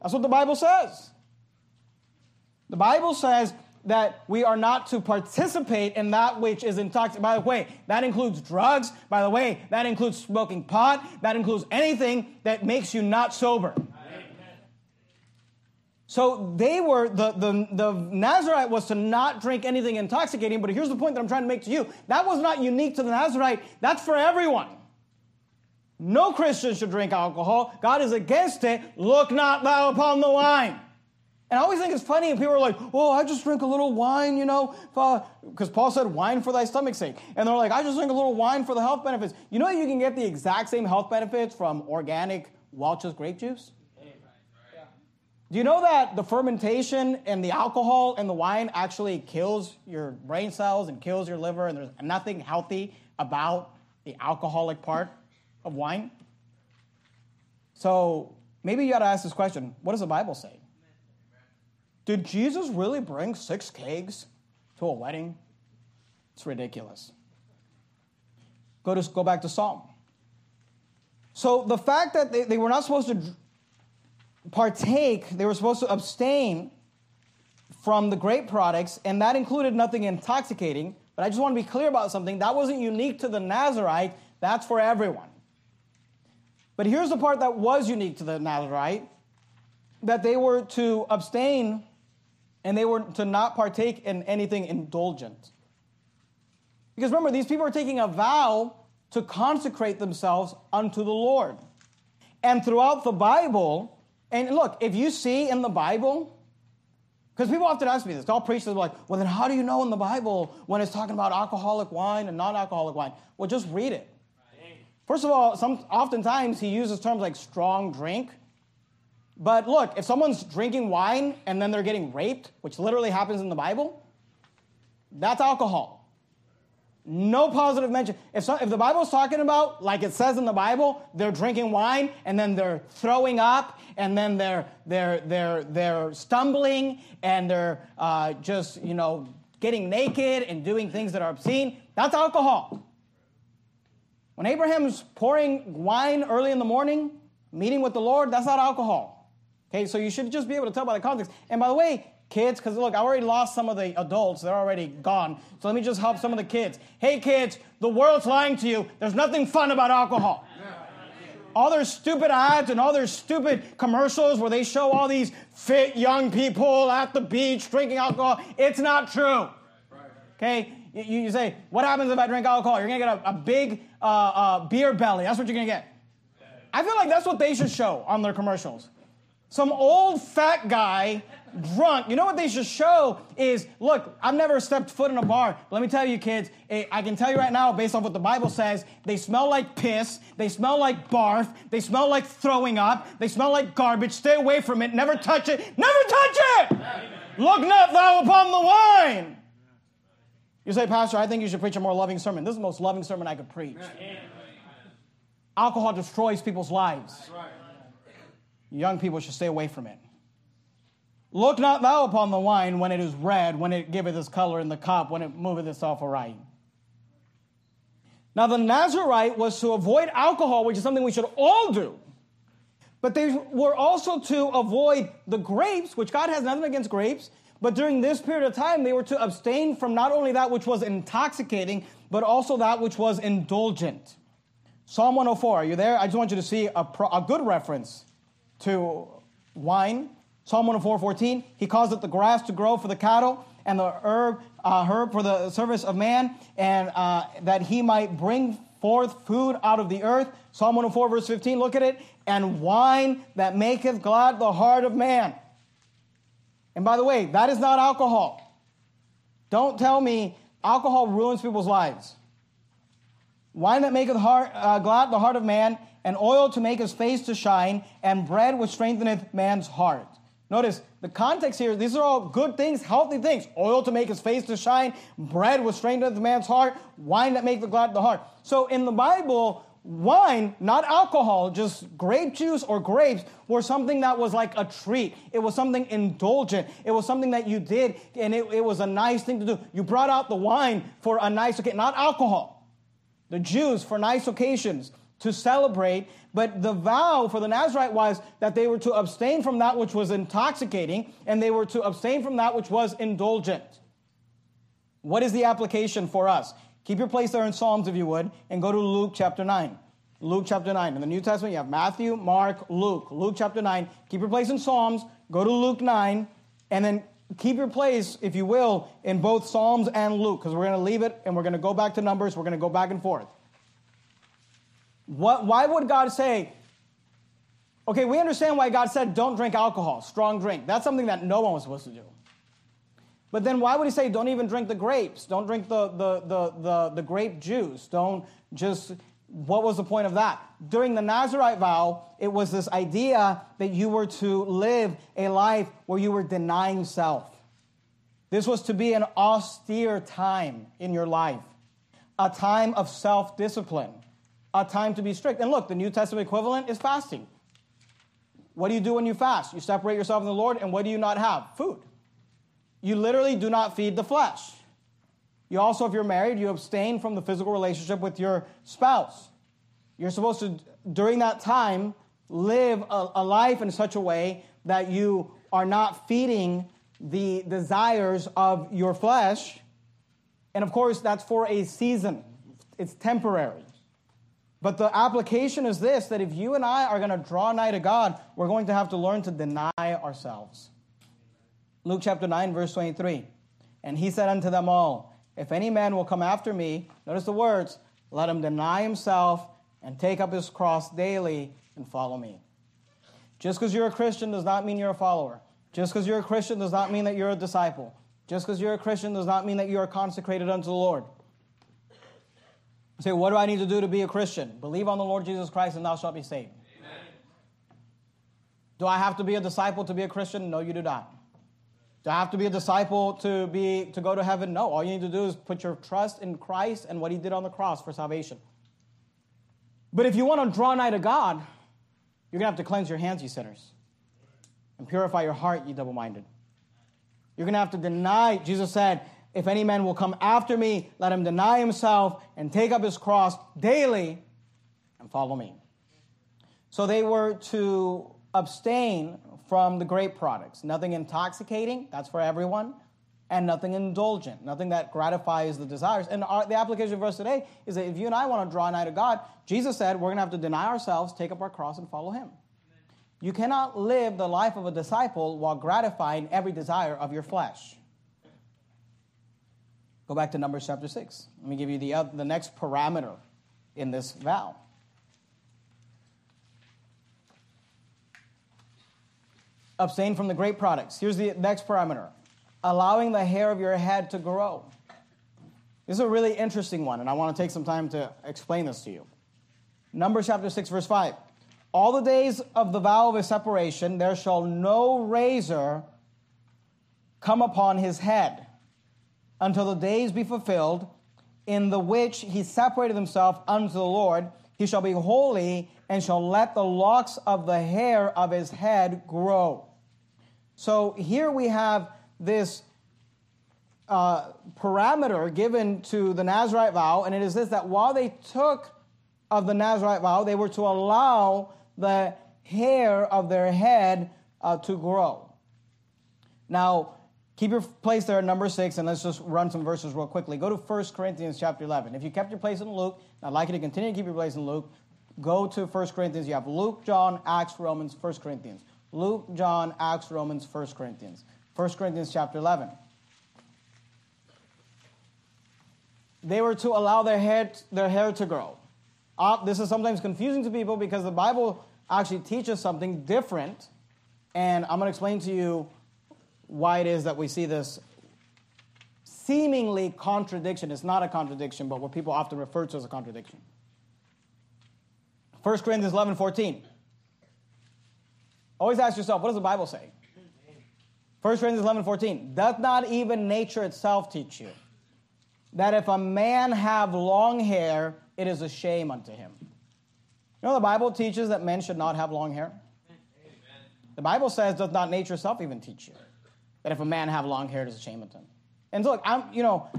That's what the Bible says. The Bible says that we are not to participate in that which is intoxicating. By the way, that includes drugs. By the way, that includes smoking pot. That includes anything that makes you not sober. So they were, the, the, the Nazarite was to not drink anything intoxicating, but here's the point that I'm trying to make to you. That was not unique to the Nazarite, that's for everyone. No Christian should drink alcohol. God is against it. Look not thou upon the wine. And I always think it's funny, and people are like, oh, I just drink a little wine, you know, because Paul said wine for thy stomach's sake. And they're like, I just drink a little wine for the health benefits. You know you can get the exact same health benefits from organic Welch's grape juice? Do you know that the fermentation and the alcohol in the wine actually kills your brain cells and kills your liver, and there's nothing healthy about the alcoholic part of wine? So maybe you got to ask this question what does the Bible say? Did Jesus really bring six kegs to a wedding? It's ridiculous. Go, to, go back to Psalm. So the fact that they, they were not supposed to partake, they were supposed to abstain from the grape products, and that included nothing intoxicating. But I just want to be clear about something. That wasn't unique to the Nazarite, that's for everyone. But here's the part that was unique to the Nazarite that they were to abstain and they were to not partake in anything indulgent. Because remember, these people are taking a vow to consecrate themselves unto the Lord. And throughout the Bible, and look, if you see in the Bible, because people often ask me this, all preachers are like, well, then how do you know in the Bible when it's talking about alcoholic wine and non alcoholic wine? Well, just read it. First of all, some, oftentimes he uses terms like strong drink. But look, if someone's drinking wine and then they're getting raped, which literally happens in the Bible, that's alcohol. No positive mention. If, so, if the Bible's talking about, like it says in the Bible, they're drinking wine and then they're throwing up and then they're, they're, they're, they're stumbling and they're uh, just, you know, getting naked and doing things that are obscene, that's alcohol. When Abraham's pouring wine early in the morning, meeting with the Lord, that's not alcohol. Okay, so you should just be able to tell by the context. And by the way, kids, because look, I already lost some of the adults. They're already gone. So let me just help some of the kids. Hey, kids, the world's lying to you. There's nothing fun about alcohol. All their stupid ads and all their stupid commercials where they show all these fit young people at the beach drinking alcohol, it's not true. Okay? You, you say, what happens if I drink alcohol? You're going to get a, a big uh, uh, beer belly. That's what you're going to get. I feel like that's what they should show on their commercials. Some old fat guy drunk. You know what they should show is look, I've never stepped foot in a bar. Let me tell you, kids, eh, I can tell you right now, based off what the Bible says, they smell like piss, they smell like barf, they smell like throwing up, they smell like garbage. Stay away from it, never touch it, never touch it! Look not thou upon the wine. You say, Pastor, I think you should preach a more loving sermon. This is the most loving sermon I could preach. Alcohol destroys people's lives. Young people should stay away from it. Look not thou upon the wine when it is red, when it giveth its color in the cup, when it moveth itself aright. Now, the Nazarite was to avoid alcohol, which is something we should all do. But they were also to avoid the grapes, which God has nothing against grapes. But during this period of time, they were to abstain from not only that which was intoxicating, but also that which was indulgent. Psalm 104, are you there? I just want you to see a, pro, a good reference to wine. Psalm 104, 14, he causeth the grass to grow for the cattle and the herb, uh, herb for the service of man, and uh, that he might bring forth food out of the earth. Psalm 104, verse 15, look at it. And wine that maketh glad the heart of man. And by the way, that is not alcohol. Don't tell me alcohol ruins people's lives. Wine that maketh heart, uh, glad the heart of man, and oil to make his face to shine, and bread which strengtheneth man's heart. Notice the context here, these are all good things, healthy things. Oil to make his face to shine, bread which strengtheneth man's heart, wine that maketh glad the heart. So in the Bible, wine, not alcohol, just grape juice or grapes, were something that was like a treat. It was something indulgent. It was something that you did, and it, it was a nice thing to do. You brought out the wine for a nice occasion, not alcohol the Jews for nice occasions to celebrate, but the vow for the Nazarite was that they were to abstain from that which was intoxicating and they were to abstain from that which was indulgent. What is the application for us? Keep your place there in Psalms if you would, and go to Luke chapter 9. Luke chapter 9. In the New Testament, you have Matthew, Mark, Luke. Luke chapter 9. Keep your place in Psalms, go to Luke 9, and then keep your place, if you will, in both Psalms and Luke, because we're going to leave it and we're going to go back to Numbers. We're going to go back and forth. What, why would God say, okay, we understand why God said don't drink alcohol, strong drink. That's something that no one was supposed to do. But then why would he say don't even drink the grapes? Don't drink the, the, the, the, the grape juice. Don't just what was the point of that? During the Nazarite vow, it was this idea that you were to live a life where you were denying self. This was to be an austere time in your life, a time of self discipline, a time to be strict. And look, the New Testament equivalent is fasting. What do you do when you fast? You separate yourself from the Lord, and what do you not have? Food. You literally do not feed the flesh. You also, if you're married, you abstain from the physical relationship with your spouse. You're supposed to, during that time, live a, a life in such a way that you are not feeding the desires of your flesh. And of course, that's for a season, it's temporary. But the application is this that if you and I are going to draw nigh to God, we're going to have to learn to deny ourselves. Luke chapter 9, verse 23. And he said unto them all, if any man will come after me, notice the words, let him deny himself and take up his cross daily and follow me. Just because you're a Christian does not mean you're a follower. Just because you're a Christian does not mean that you're a disciple. Just because you're a Christian does not mean that you are consecrated unto the Lord. You say, what do I need to do to be a Christian? Believe on the Lord Jesus Christ and thou shalt be saved. Amen. Do I have to be a disciple to be a Christian? No, you do not. Do I have to be a disciple to be to go to heaven? No. All you need to do is put your trust in Christ and what he did on the cross for salvation. But if you want to draw nigh to God, you're going to have to cleanse your hands, you sinners, and purify your heart, you double minded. You're going to have to deny, Jesus said, if any man will come after me, let him deny himself and take up his cross daily and follow me. So they were to abstain from the grape products. Nothing intoxicating, that's for everyone, and nothing indulgent, nothing that gratifies the desires. And our, the application us today is that if you and I want to draw nigh to God, Jesus said we're going to have to deny ourselves, take up our cross, and follow Him. You cannot live the life of a disciple while gratifying every desire of your flesh. Go back to Numbers chapter 6. Let me give you the, uh, the next parameter in this vow. abstain from the grape products. Here's the next parameter allowing the hair of your head to grow. This is a really interesting one, and I want to take some time to explain this to you. Numbers chapter 6, verse 5. All the days of the vow of separation, there shall no razor come upon his head until the days be fulfilled, in the which he separated himself unto the Lord. He shall be holy and shall let the locks of the hair of his head grow. So here we have this uh, parameter given to the Nazarite vow, and it is this that while they took of the Nazarite vow, they were to allow the hair of their head uh, to grow. Now, Keep your place there at number six, and let's just run some verses real quickly. Go to 1 Corinthians chapter 11. If you kept your place in Luke, I'd like you to continue to keep your place in Luke. Go to 1 Corinthians. You have Luke, John, Acts, Romans, 1 Corinthians. Luke, John, Acts, Romans, 1 Corinthians. 1 Corinthians chapter 11. They were to allow their hair, their hair to grow. Uh, this is sometimes confusing to people because the Bible actually teaches something different. And I'm going to explain to you why it is that we see this seemingly contradiction. It's not a contradiction, but what people often refer to as a contradiction. 1 Corinthians 11 14. Always ask yourself, what does the Bible say? 1 Corinthians 11 14. Doth not even nature itself teach you that if a man have long hair, it is a shame unto him? You know, the Bible teaches that men should not have long hair. The Bible says, does not nature itself even teach you that if a man have long hair, it is a shame unto him? And so, look, I'm, you know,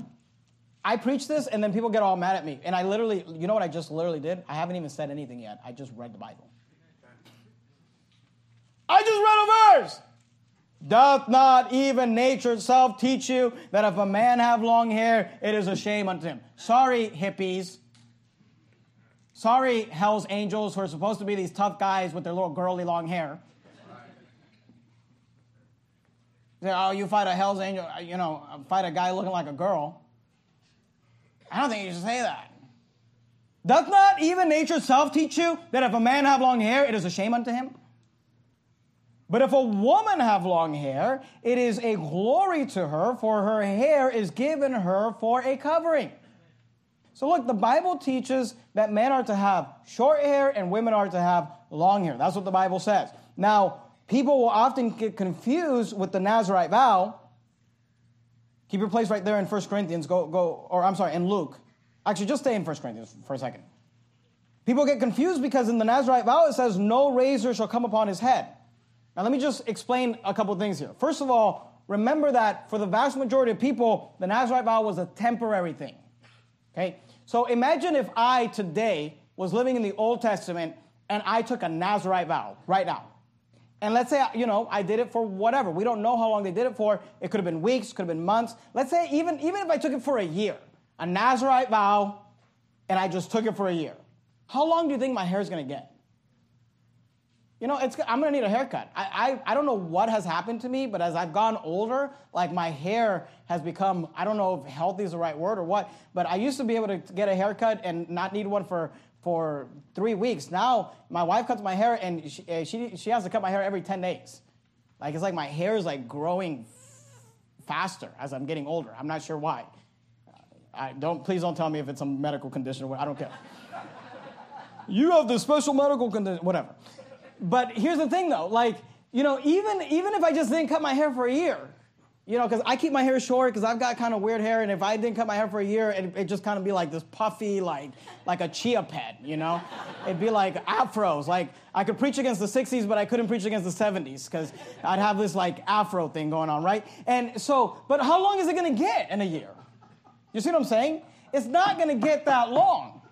I preach this and then people get all mad at me. And I literally, you know what I just literally did? I haven't even said anything yet. I just read the Bible. I just read a verse. Doth not even nature itself teach you that if a man have long hair, it is a shame unto him? Sorry, hippies. Sorry, Hell's Angels, who are supposed to be these tough guys with their little girly long hair. Oh, you fight a Hell's Angel, uh, you know, uh, fight a guy looking like a girl. I don't think you should say that. Doth not even nature itself teach you that if a man have long hair, it is a shame unto him? But if a woman have long hair, it is a glory to her, for her hair is given her for a covering. So look, the Bible teaches that men are to have short hair and women are to have long hair. That's what the Bible says. Now, people will often get confused with the Nazarite vow. Keep your place right there in 1 Corinthians. Go, go, or I'm sorry, in Luke. Actually, just stay in 1 Corinthians for a second. People get confused because in the Nazarite vow it says, No razor shall come upon his head. Now, let me just explain a couple things here. First of all, remember that for the vast majority of people, the Nazarite vow was a temporary thing. Okay? So imagine if I today was living in the Old Testament and I took a Nazarite vow right now. And let's say, you know, I did it for whatever. We don't know how long they did it for. It could have been weeks, could have been months. Let's say even, even if I took it for a year, a Nazarite vow, and I just took it for a year. How long do you think my hair is going to get? You know, it's, I'm gonna need a haircut. I, I, I don't know what has happened to me, but as I've gone older, like my hair has become, I don't know if healthy is the right word or what, but I used to be able to get a haircut and not need one for, for three weeks. Now, my wife cuts my hair and she, eh, she, she has to cut my hair every 10 days. Like, it's like my hair is like growing faster as I'm getting older. I'm not sure why. I don't, please don't tell me if it's a medical condition or what, I don't care. <laughs> you have this special medical condition, whatever. But here's the thing though, like, you know, even, even if I just didn't cut my hair for a year, you know, because I keep my hair short because I've got kind of weird hair, and if I didn't cut my hair for a year, it, it just kind of be like this puffy, like like a chia pet, you know? It'd be like afros. Like I could preach against the 60s, but I couldn't preach against the 70s because I'd have this like afro thing going on, right? And so, but how long is it to get in a year? You see what I'm saying? It's not to get that long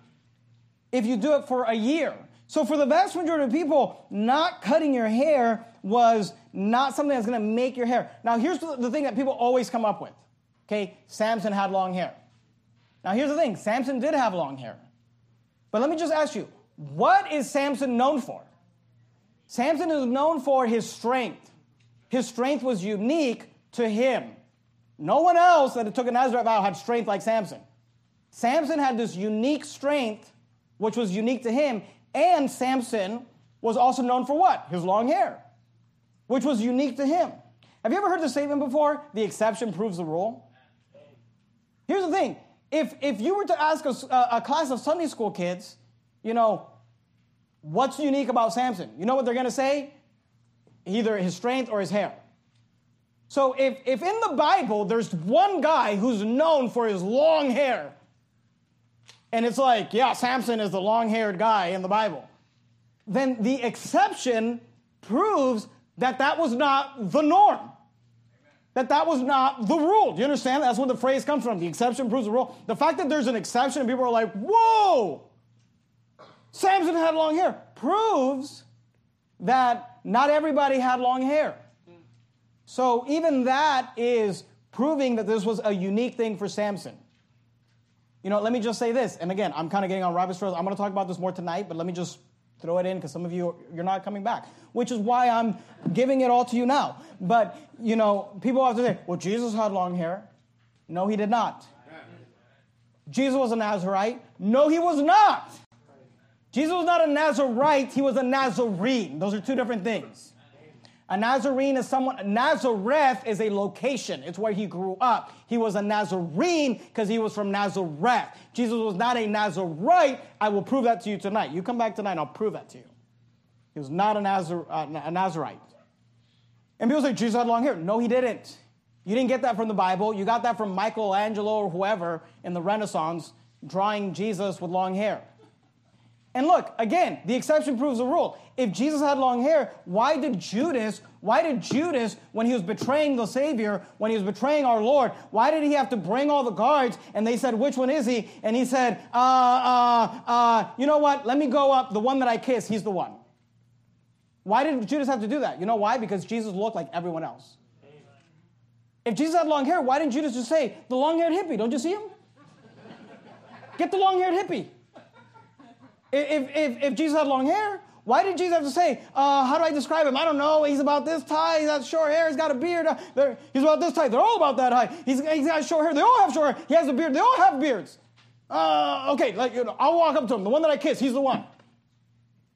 if you do it for a year. So, for the vast majority of people, not cutting your hair was not something that's going to make your hair. Now, here's the thing that people always come up with. Okay, Samson had long hair. Now, here's the thing Samson did have long hair. But let me just ask you what is Samson known for? Samson is known for his strength. His strength was unique to him. No one else that took a Nazarite vow had strength like Samson. Samson had this unique strength, which was unique to him, and Samson was also known for what? His long hair, which was unique to him. Have you ever heard the statement before? The exception proves the rule. Here's the thing if, if you were to ask a, a class of Sunday school kids, you know, what's unique about Samson? You know what they're going to say? Either his strength or his hair. So if, if in the Bible there's one guy who's known for his long hair, and it's like, yeah, Samson is the long haired guy in the Bible, then the exception proves that that was not the norm. That that was not the rule. Do you understand? That's where the phrase comes from. The exception proves the rule. The fact that there's an exception and people are like, whoa, Samson had long hair, proves that not everybody had long hair. So even that is proving that this was a unique thing for Samson. You know, let me just say this, and again, I'm kind of getting on rabbit trails. I'm going to talk about this more tonight, but let me just throw it in because some of you you're not coming back, which is why I'm giving it all to you now. But you know, people have to say, "Well, Jesus had long hair." No, he did not. Jesus was a Nazarite. No, he was not. Jesus was not a Nazarite, he was a Nazarene. Those are two different things. A Nazarene is someone, Nazareth is a location. It's where he grew up. He was a Nazarene because he was from Nazareth. Jesus was not a Nazarite. I will prove that to you tonight. You come back tonight, I'll prove that to you. He was not a, Nazar, uh, a Nazarite. And people say, Jesus had long hair. No, he didn't. You didn't get that from the Bible. You got that from Michelangelo or whoever in the Renaissance drawing Jesus with long hair. And look, again, the exception proves the rule. If Jesus had long hair, why did Judas, why did Judas, when he was betraying the Savior, when he was betraying our Lord, why did he have to bring all the guards and they said, which one is he? And he said, uh, uh, uh, you know what? Let me go up. The one that I kiss, he's the one. Why did Judas have to do that? You know why? Because Jesus looked like everyone else. If Jesus had long hair, why didn't Judas just say, the long haired hippie? Don't you see him? Get the long haired hippie. If, if, if Jesus had long hair, why did Jesus have to say, uh, how do I describe him? I don't know. He's about this high. He's got short hair. He's got a beard. Uh, he's about this height. They're all about that height. He's, he's got short hair. They all have short hair. He has a beard. They all have beards. Uh, okay, like, you know, I'll walk up to him. The one that I kiss, he's the one.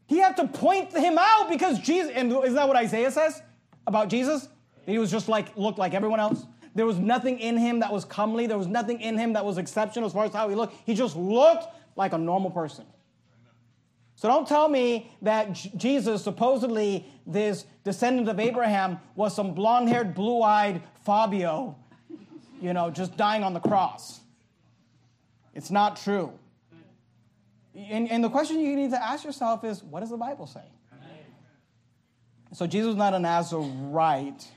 He had to point him out because Jesus, and isn't that what Isaiah says about Jesus? He was just like, looked like everyone else. There was nothing in him that was comely. There was nothing in him that was exceptional as far as how he looked. He just looked like a normal person. So don't tell me that Jesus, supposedly this descendant of Abraham, was some blonde haired, blue eyed Fabio, you know, just dying on the cross. It's not true. And, and the question you need to ask yourself is what does the Bible say? So Jesus was not a Nazarite.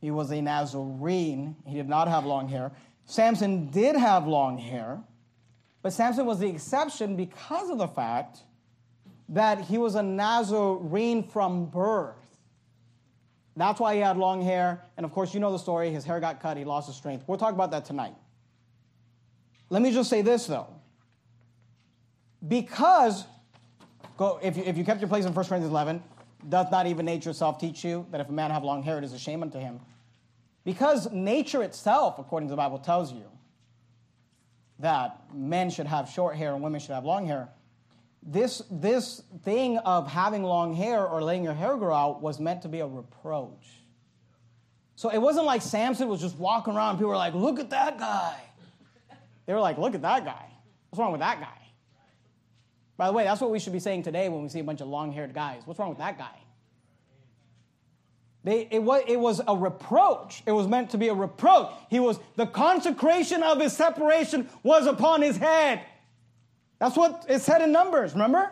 He was a Nazarene. He did not have long hair. Samson did have long hair. But Samson was the exception because of the fact that he was a Nazarene from birth. That's why he had long hair. And of course, you know the story. His hair got cut, he lost his strength. We'll talk about that tonight. Let me just say this, though. Because, go, if, you, if you kept your place in 1 Corinthians 11, doth not even nature itself teach you that if a man have long hair, it is a shame unto him? Because nature itself, according to the Bible, tells you that men should have short hair and women should have long hair. This, this thing of having long hair or letting your hair grow out was meant to be a reproach. So it wasn't like Samson was just walking around people were like, look at that guy. They were like, look at that guy. What's wrong with that guy? By the way, that's what we should be saying today when we see a bunch of long haired guys. What's wrong with that guy? They, it, was, it was a reproach. It was meant to be a reproach. He was, the consecration of his separation was upon his head. That's what it said in Numbers, remember?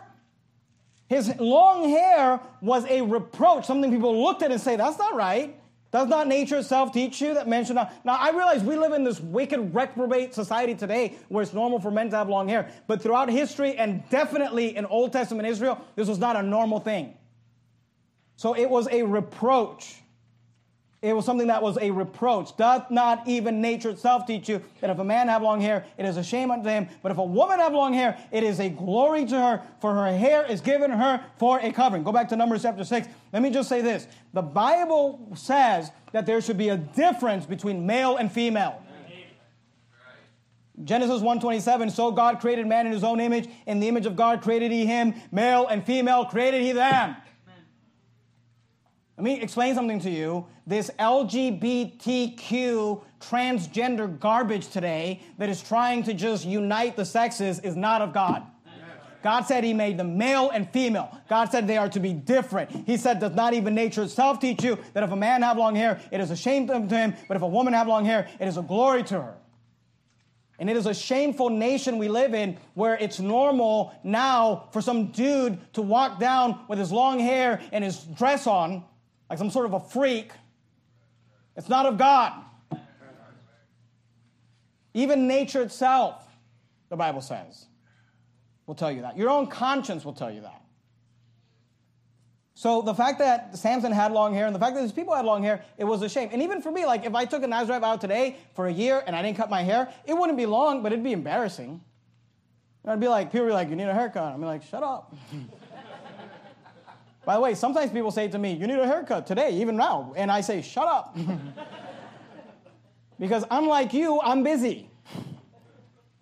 His long hair was a reproach, something people looked at and say, that's not right. Does not nature itself teach you that men should not? Now, I realize we live in this wicked, reprobate society today where it's normal for men to have long hair. But throughout history and definitely in Old Testament Israel, this was not a normal thing. So it was a reproach. It was something that was a reproach. Doth not even nature itself teach you that if a man have long hair, it is a shame unto him, but if a woman have long hair, it is a glory to her, for her hair is given her for a covering. Go back to Numbers chapter 6. Let me just say this. The Bible says that there should be a difference between male and female. Genesis 1:27 so God created man in his own image in the image of God created he him male and female created he them let me explain something to you. This LGBTQ transgender garbage today that is trying to just unite the sexes is not of God. God said He made them male and female. God said they are to be different. He said, Does not even nature itself teach you that if a man have long hair, it is a shame to him, but if a woman have long hair, it is a glory to her. And it is a shameful nation we live in where it's normal now for some dude to walk down with his long hair and his dress on like some sort of a freak. It's not of God. Even nature itself, the Bible says, will tell you that. Your own conscience will tell you that. So the fact that Samson had long hair and the fact that these people had long hair, it was a shame. And even for me, like if I took a Nazarite vow today for a year and I didn't cut my hair, it wouldn't be long, but it'd be embarrassing. I'd be like, people would be like, you need a haircut. Be like, shut up. <laughs> By the way, sometimes people say to me, you need a haircut today, even now. And I say, shut up. <laughs> because unlike you, I'm busy.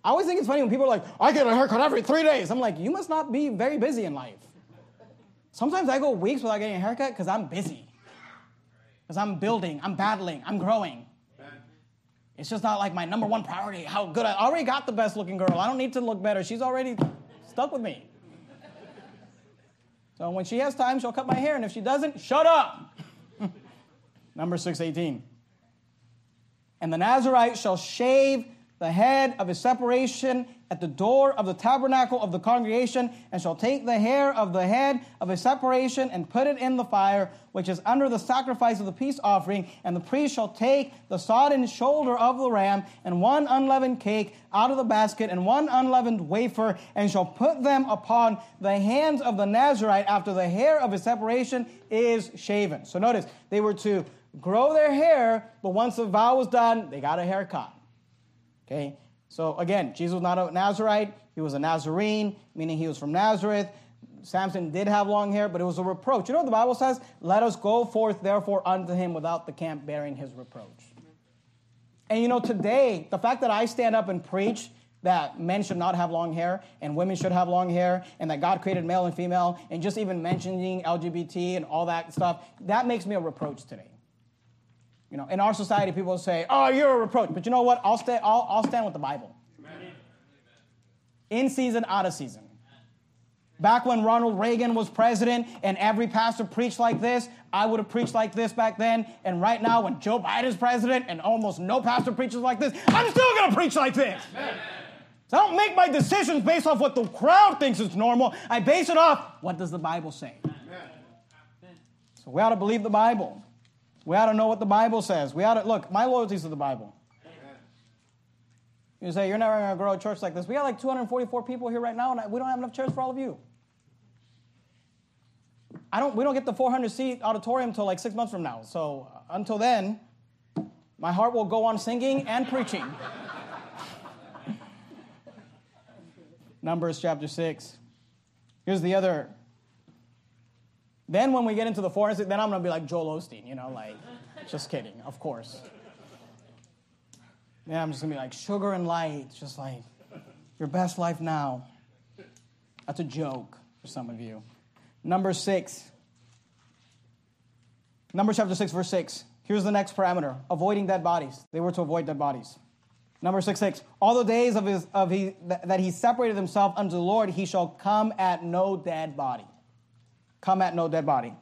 I always think it's funny when people are like, I get a haircut every three days. I'm like, you must not be very busy in life. Sometimes I go weeks without getting a haircut because I'm busy. Because I'm building, I'm battling, I'm growing. It's just not like my number one priority. How good I already got the best looking girl. I don't need to look better. She's already stuck with me. So when she has time, she'll cut my hair, and if she doesn't, shut up. <laughs> number 618. And the Nazarite shall shave the head of his separation at the door of the tabernacle of the congregation, and shall take the hair of the head of his separation and put it in the fire, which is under the sacrifice of the peace offering. And the priest shall take the sodden shoulder of the ram, and one unleavened cake out of the basket, and one unleavened wafer, and shall put them upon the hands of the Nazarite after the hair of his separation is shaven. So notice, they were to grow their hair, but once the vow was done, they got a haircut. Okay? So again, Jesus was not a Nazarite, he was a Nazarene, meaning he was from Nazareth. Samson did have long hair, but it was a reproach. You know what the Bible says? Let us go forth, therefore, unto him without the camp bearing his reproach. And you know, today, the fact that I stand up and preach that men should not have long hair and women should have long hair and that God created male and female and just even mentioning LGBT and all that stuff, that makes me a reproach today. You know, in our society, people say, "Oh, you're a reproach," but you know what? I'll stay. I'll, I'll stand with the Bible. In season, out of season. Back when Ronald Reagan was president and every pastor preached like this, I would have preached like this back then. And right now, when Joe Biden's president and almost no pastor preaches like this, I'm still going to preach like this. So I don't make my decisions based off what the crowd thinks is normal. I base it off what does the Bible say. So we ought to believe the Bible. We ought to know what the Bible says. We ought to look, my loyalty is to the Bible. You say, you're never going to grow a church like this. We got like 244 people here right now, and we don't have enough chairs for all of you. I don't, we don't get the 400 seat auditorium until like six months from now. So uh, until then, my heart will go on singing and preaching. <laughs> Numbers chapter 6. Here's the other then when we get into the forensic, then I'm gonna be like Joel Osteen, you know, like, just kidding, of course. Yeah, I'm just gonna be like sugar and light, just like your best life now. That's a joke for some of you. Number six. Number chapter six, verse six. Here's the next parameter: avoiding dead bodies. They were to avoid dead bodies. Number six, six. All the days of his of he that he separated himself unto the Lord, he shall come at no dead body come at no dead body.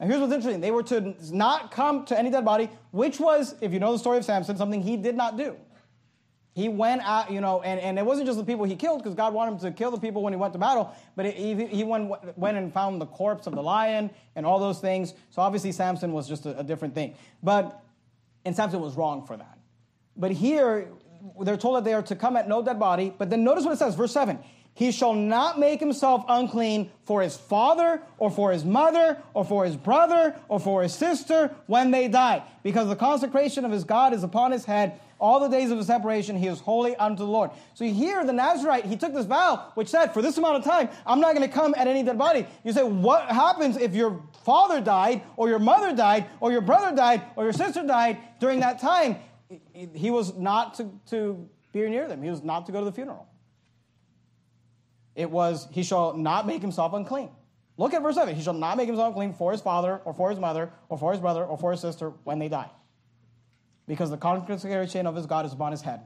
Now, here's what's interesting. They were to not come to any dead body, which was, if you know the story of Samson, something he did not do. He went out, you know, and, and it wasn't just the people he killed, because God wanted him to kill the people when he went to battle, but it, he, he went, went and found the corpse of the lion and all those things. So obviously, Samson was just a, a different thing. But, and Samson was wrong for that. But here, they're told that they are to come at no dead body. But then notice what it says, verse 7 he shall not make himself unclean for his father or for his mother or for his brother or for his sister when they die, because the consecration of his God is upon his head. All the days of his separation, he is holy unto the Lord. So here, the Nazarite, he took this vow, which said, For this amount of time, I'm not going to come at any dead body. You say, What happens if your father died, or your mother died, or your brother died, or your sister died during that time? He was not to, to be near them, he was not to go to the funeral. It was, he shall not make himself unclean. Look at verse 7. He shall not make himself unclean for his father, or for his mother, or for his brother, or for his sister when they die. Because the consecration of his God is upon his head.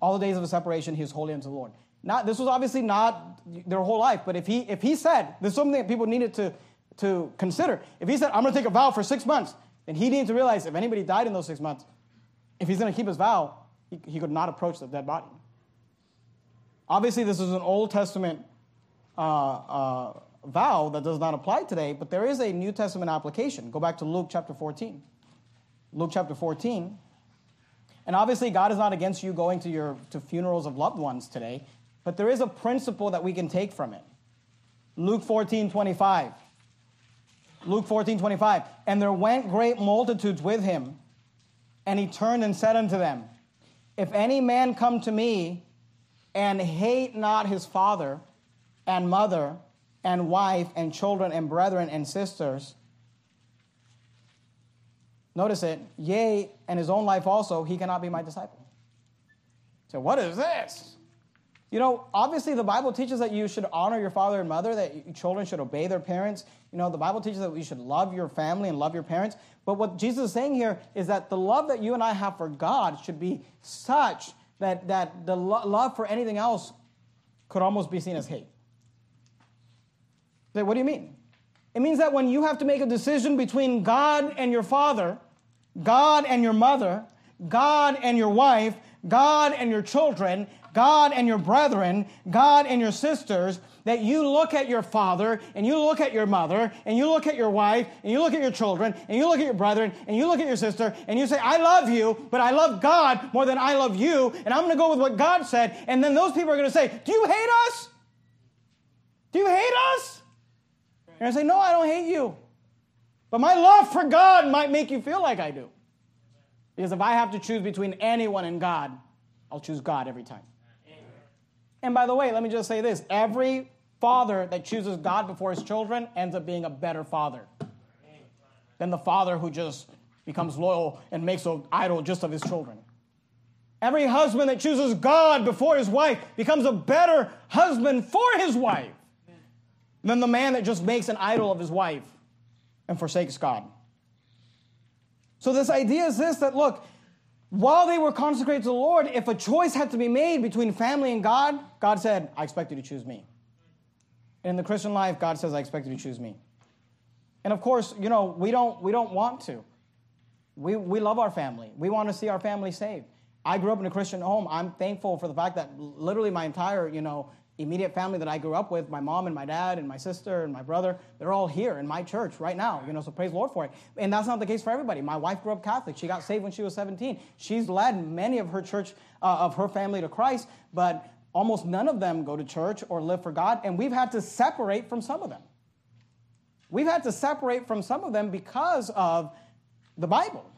All the days of his separation, he is holy unto the Lord. Not, this was obviously not their whole life, but if he, if he said, there's something that people needed to, to consider. If he said, I'm going to take a vow for six months, then he needed to realize if anybody died in those six months, if he's going to keep his vow, he, he could not approach the dead body. Obviously, this is an Old Testament uh, uh, vow that does not apply today, but there is a New Testament application. Go back to Luke chapter 14. Luke chapter 14. And obviously, God is not against you going to your to funerals of loved ones today, but there is a principle that we can take from it. Luke 14, 25. Luke 14, 25. And there went great multitudes with him, and he turned and said unto them, If any man come to me and hate not his father and mother and wife and children and brethren and sisters, notice it, yea, and his own life also, he cannot be my disciple. So, what is this? You know, obviously the Bible teaches that you should honor your father and mother, that children should obey their parents. You know, the Bible teaches that you should love your family and love your parents. But what Jesus is saying here is that the love that you and I have for God should be such that, that the lo- love for anything else could almost be seen as hate. Say, what do you mean? It means that when you have to make a decision between God and your father, God and your mother, God and your wife, God and your children, God and your brethren, God and your sisters, that you look at your father and you look at your mother and you look at your wife and you look at your children and you look at your brethren and you look at your sister and you say, I love you, but I love God more than I love you, and I'm going to go with what God said. And then those people are going to say, Do you hate us? Do you hate us? And I say, No, I don't hate you. But my love for God might make you feel like I do. Because if I have to choose between anyone and God, I'll choose God every time. And by the way, let me just say this every father that chooses God before his children ends up being a better father than the father who just becomes loyal and makes an idol just of his children. Every husband that chooses God before his wife becomes a better husband for his wife than the man that just makes an idol of his wife and forsakes God. So, this idea is this that look, while they were consecrated to the Lord, if a choice had to be made between family and God, God said, I expect you to choose me. And In the Christian life, God says, I expect you to choose me. And of course, you know, we don't, we don't want to. We, we love our family. We want to see our family saved. I grew up in a Christian home. I'm thankful for the fact that literally my entire, you know, immediate family that I grew up with, my mom and my dad and my sister and my brother, they're all here in my church right now, you know, so praise the Lord for it. And that's not the case for everybody. My wife grew up Catholic. She got saved when she was 17. She's led many of her church, uh, of her family to Christ, but almost none of them go to church or live for God, and we've had to separate from some of them. We've had to separate from some of them because of the Bible.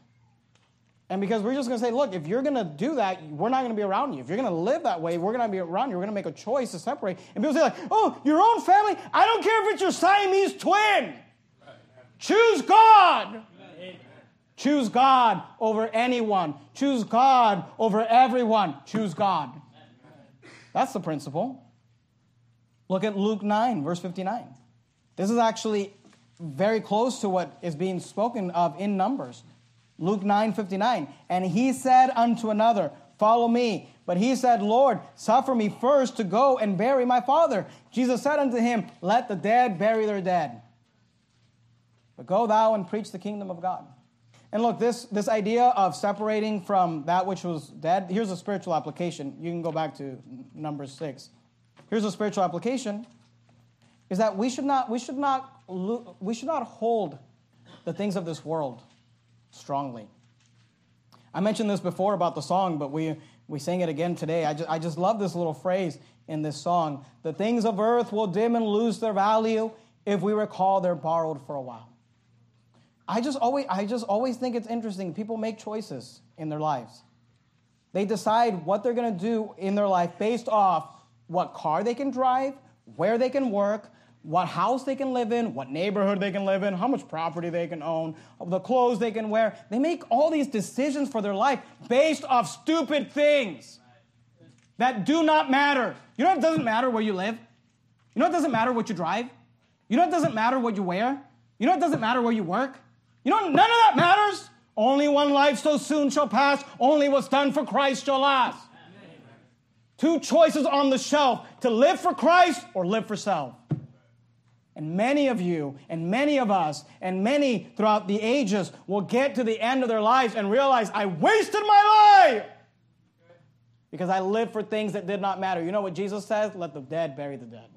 And because we're just going to say, look, if you're going to do that, we're not going to be around you. If you're going to live that way, we're going to be around you. We're going to make a choice to separate. And people say, like, oh, your own family? I don't care if it's your Siamese twin. Choose God. Choose God over anyone. Choose God over everyone. Choose God. That's the principle. Look at Luke 9, verse 59. This is actually very close to what is being spoken of in Numbers. Luke 9:59, And he said unto another, Follow me. But he said, Lord, suffer me first to go and bury my father. Jesus said unto him, Let the dead bury their dead. But go thou and preach the kingdom of God. And look, this, this idea of separating from that which was dead, here's a spiritual application. You can go back to number six. Here's a spiritual application is that we should not, we should not, we should not hold the things of this world strongly. I mentioned this before about the song, but we, we sang it again today. I just, I just love this little phrase in this song. The things of earth will dim and lose their value if we recall they're borrowed for a while. I just always, I just always think it's interesting. People make choices in their lives. They decide what they're going to do in their life based off what car they can drive, where they can work, what house they can live in, what neighborhood they can live in, how much property they can own, the clothes they can wear. They make all these decisions for their life based off stupid things that do not matter. You know it doesn't matter where you live? You know it doesn't matter what you drive? You know it doesn't matter what you wear? You know it doesn't matter where you work? You know none of that matters? Only one life so soon shall pass, only what's done for Christ shall last. Two choices on the shelf to live for Christ or live for self. And many of you, and many of us, and many throughout the ages will get to the end of their lives and realize, I wasted my life because I lived for things that did not matter. You know what Jesus says? Let the dead bury the dead.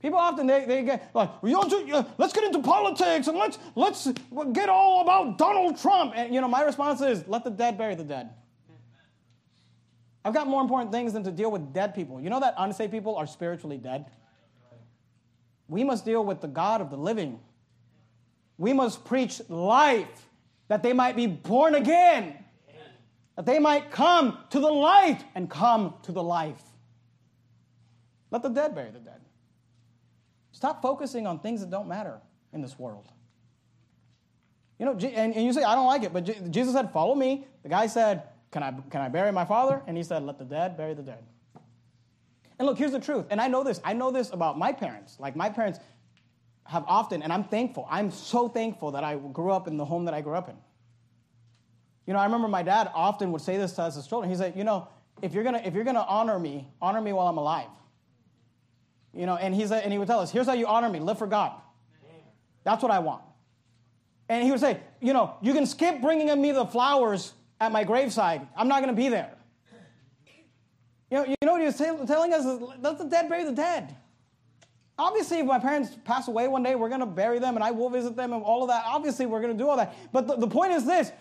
People often they, they get like, let's get into politics and let's let's get all about Donald Trump. And you know, my response is, let the dead bury the dead. I've got more important things than to deal with dead people. You know that unsaved people are spiritually dead. We must deal with the God of the living. We must preach life that they might be born again, that they might come to the light and come to the life. Let the dead bury the dead. Stop focusing on things that don't matter in this world. You know, and, and you say, I don't like it, but Jesus said, Follow me. The guy said, can I, can I bury my father? And he said, Let the dead bury the dead. And look, here's the truth. And I know this. I know this about my parents. Like, my parents have often, and I'm thankful. I'm so thankful that I grew up in the home that I grew up in. You know, I remember my dad often would say this to us as children. He said, You know, if you're gonna if you're gonna honor me, honor me while I'm alive. You know, and he said, and he would tell us, here's how you honor me, live for God. That's what I want. And he would say, you know, you can skip bringing me the flowers at my graveside. I'm not to be there. You know, you know what he was t- telling us? Let the dead bury the dead. Obviously, if my parents pass away one day, we're going to bury them and I will visit them and all of that. Obviously, we're going to do all that. But the, the point is this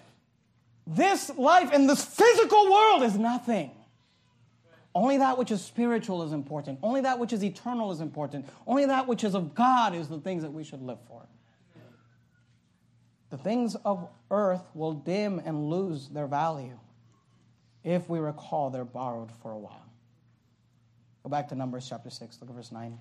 this life in this physical world is nothing. Only that which is spiritual is important. Only that which is eternal is important. Only that which is of God is the things that we should live for. The things of earth will dim and lose their value if we recall they're borrowed for a while. Go back to Numbers chapter 6, look at verse 9.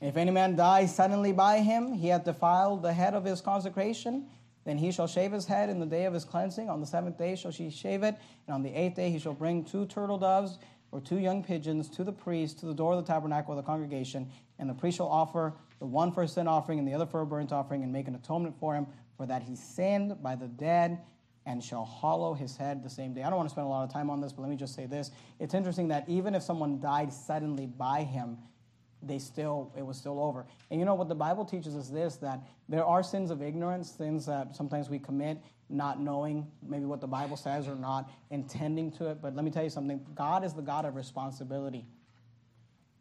If any man die suddenly by him, he hath defiled the head of his consecration, then he shall shave his head in the day of his cleansing. On the seventh day shall he shave it, and on the eighth day he shall bring two turtle doves or two young pigeons to the priest to the door of the tabernacle of the congregation, and the priest shall offer the one for a sin offering and the other for a burnt offering, and make an atonement for him, for that he sinned by the dead, and shall hallow his head the same day. I don't want to spend a lot of time on this, but let me just say this. It's interesting that even if someone died suddenly by him, they still it was still over. And you know what the Bible teaches us this that there are sins of ignorance, sins that sometimes we commit not knowing maybe what the Bible says or not intending to it. But let me tell you something. God is the God of responsibility.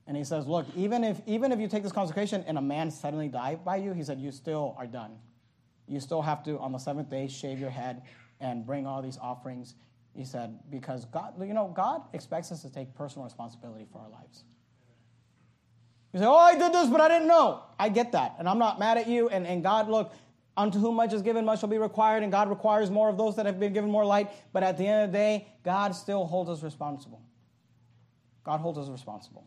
And he says, look, even if, even if you take this consecration and a man suddenly died by you, he said, you still are done. You still have to, on the seventh day, shave your head and bring all these offerings. He said, because God, you know, God expects us to take personal responsibility for our lives. You say, oh, I did this, but I didn't know. I get that. And I'm not mad at you. And, and God, look, unto whom much is given, much shall be required. And God requires more of those that have been given more light. But at the end of the day, God still holds us responsible. God holds us responsible.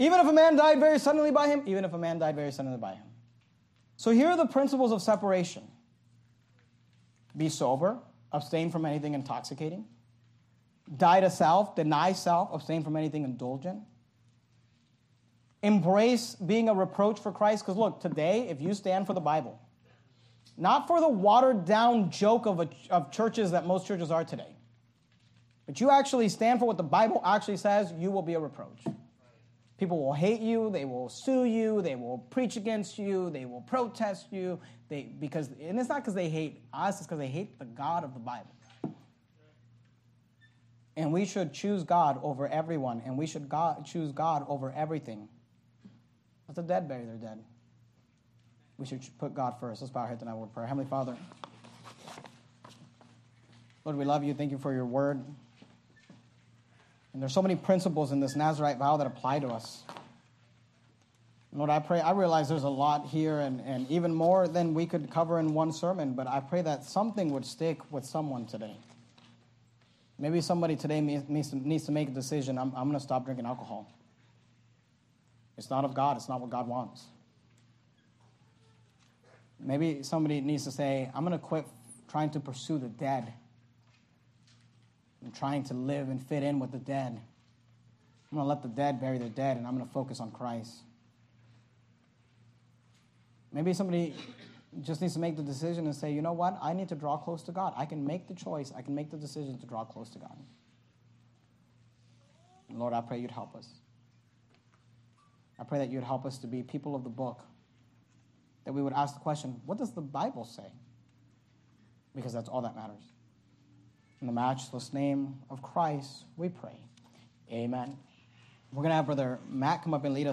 Even if a man died very suddenly by him, even if a man died very suddenly by him. So here are the principles of separation be sober, abstain from anything intoxicating, die to self, deny self, abstain from anything indulgent. Embrace being a reproach for Christ. Because look, today, if you stand for the Bible, not for the watered down joke of, a, of churches that most churches are today, but you actually stand for what the Bible actually says, you will be a reproach. People will hate you, they will sue you, they will preach against you, they will protest you. They, because, and it's not because they hate us, it's because they hate the God of the Bible. And we should choose God over everyone, and we should God, choose God over everything. Let the dead bury their dead. We should put God first. Let's bow our and I will pray. Heavenly Father, Lord, we love you. Thank you for your word. And there's so many principles in this Nazarite vow that apply to us. Lord, I pray, I realize there's a lot here and, and even more than we could cover in one sermon, but I pray that something would stick with someone today. Maybe somebody today needs to, needs to make a decision I'm, I'm going to stop drinking alcohol. It's not of God, it's not what God wants. Maybe somebody needs to say, I'm going to quit trying to pursue the dead and trying to live and fit in with the dead. I'm going to let the dead bury their dead, and I'm going to focus on Christ. Maybe somebody just needs to make the decision and say, you know what? I need to draw close to God. I can make the choice, I can make the decision to draw close to God. And Lord, I pray you'd help us. I pray that you'd help us to be people of the book. That we would ask the question, what does the Bible say? Because that's all that matters. In the matchless name of Christ, we pray. Amen. We're going to have Brother Matt come up and lead us.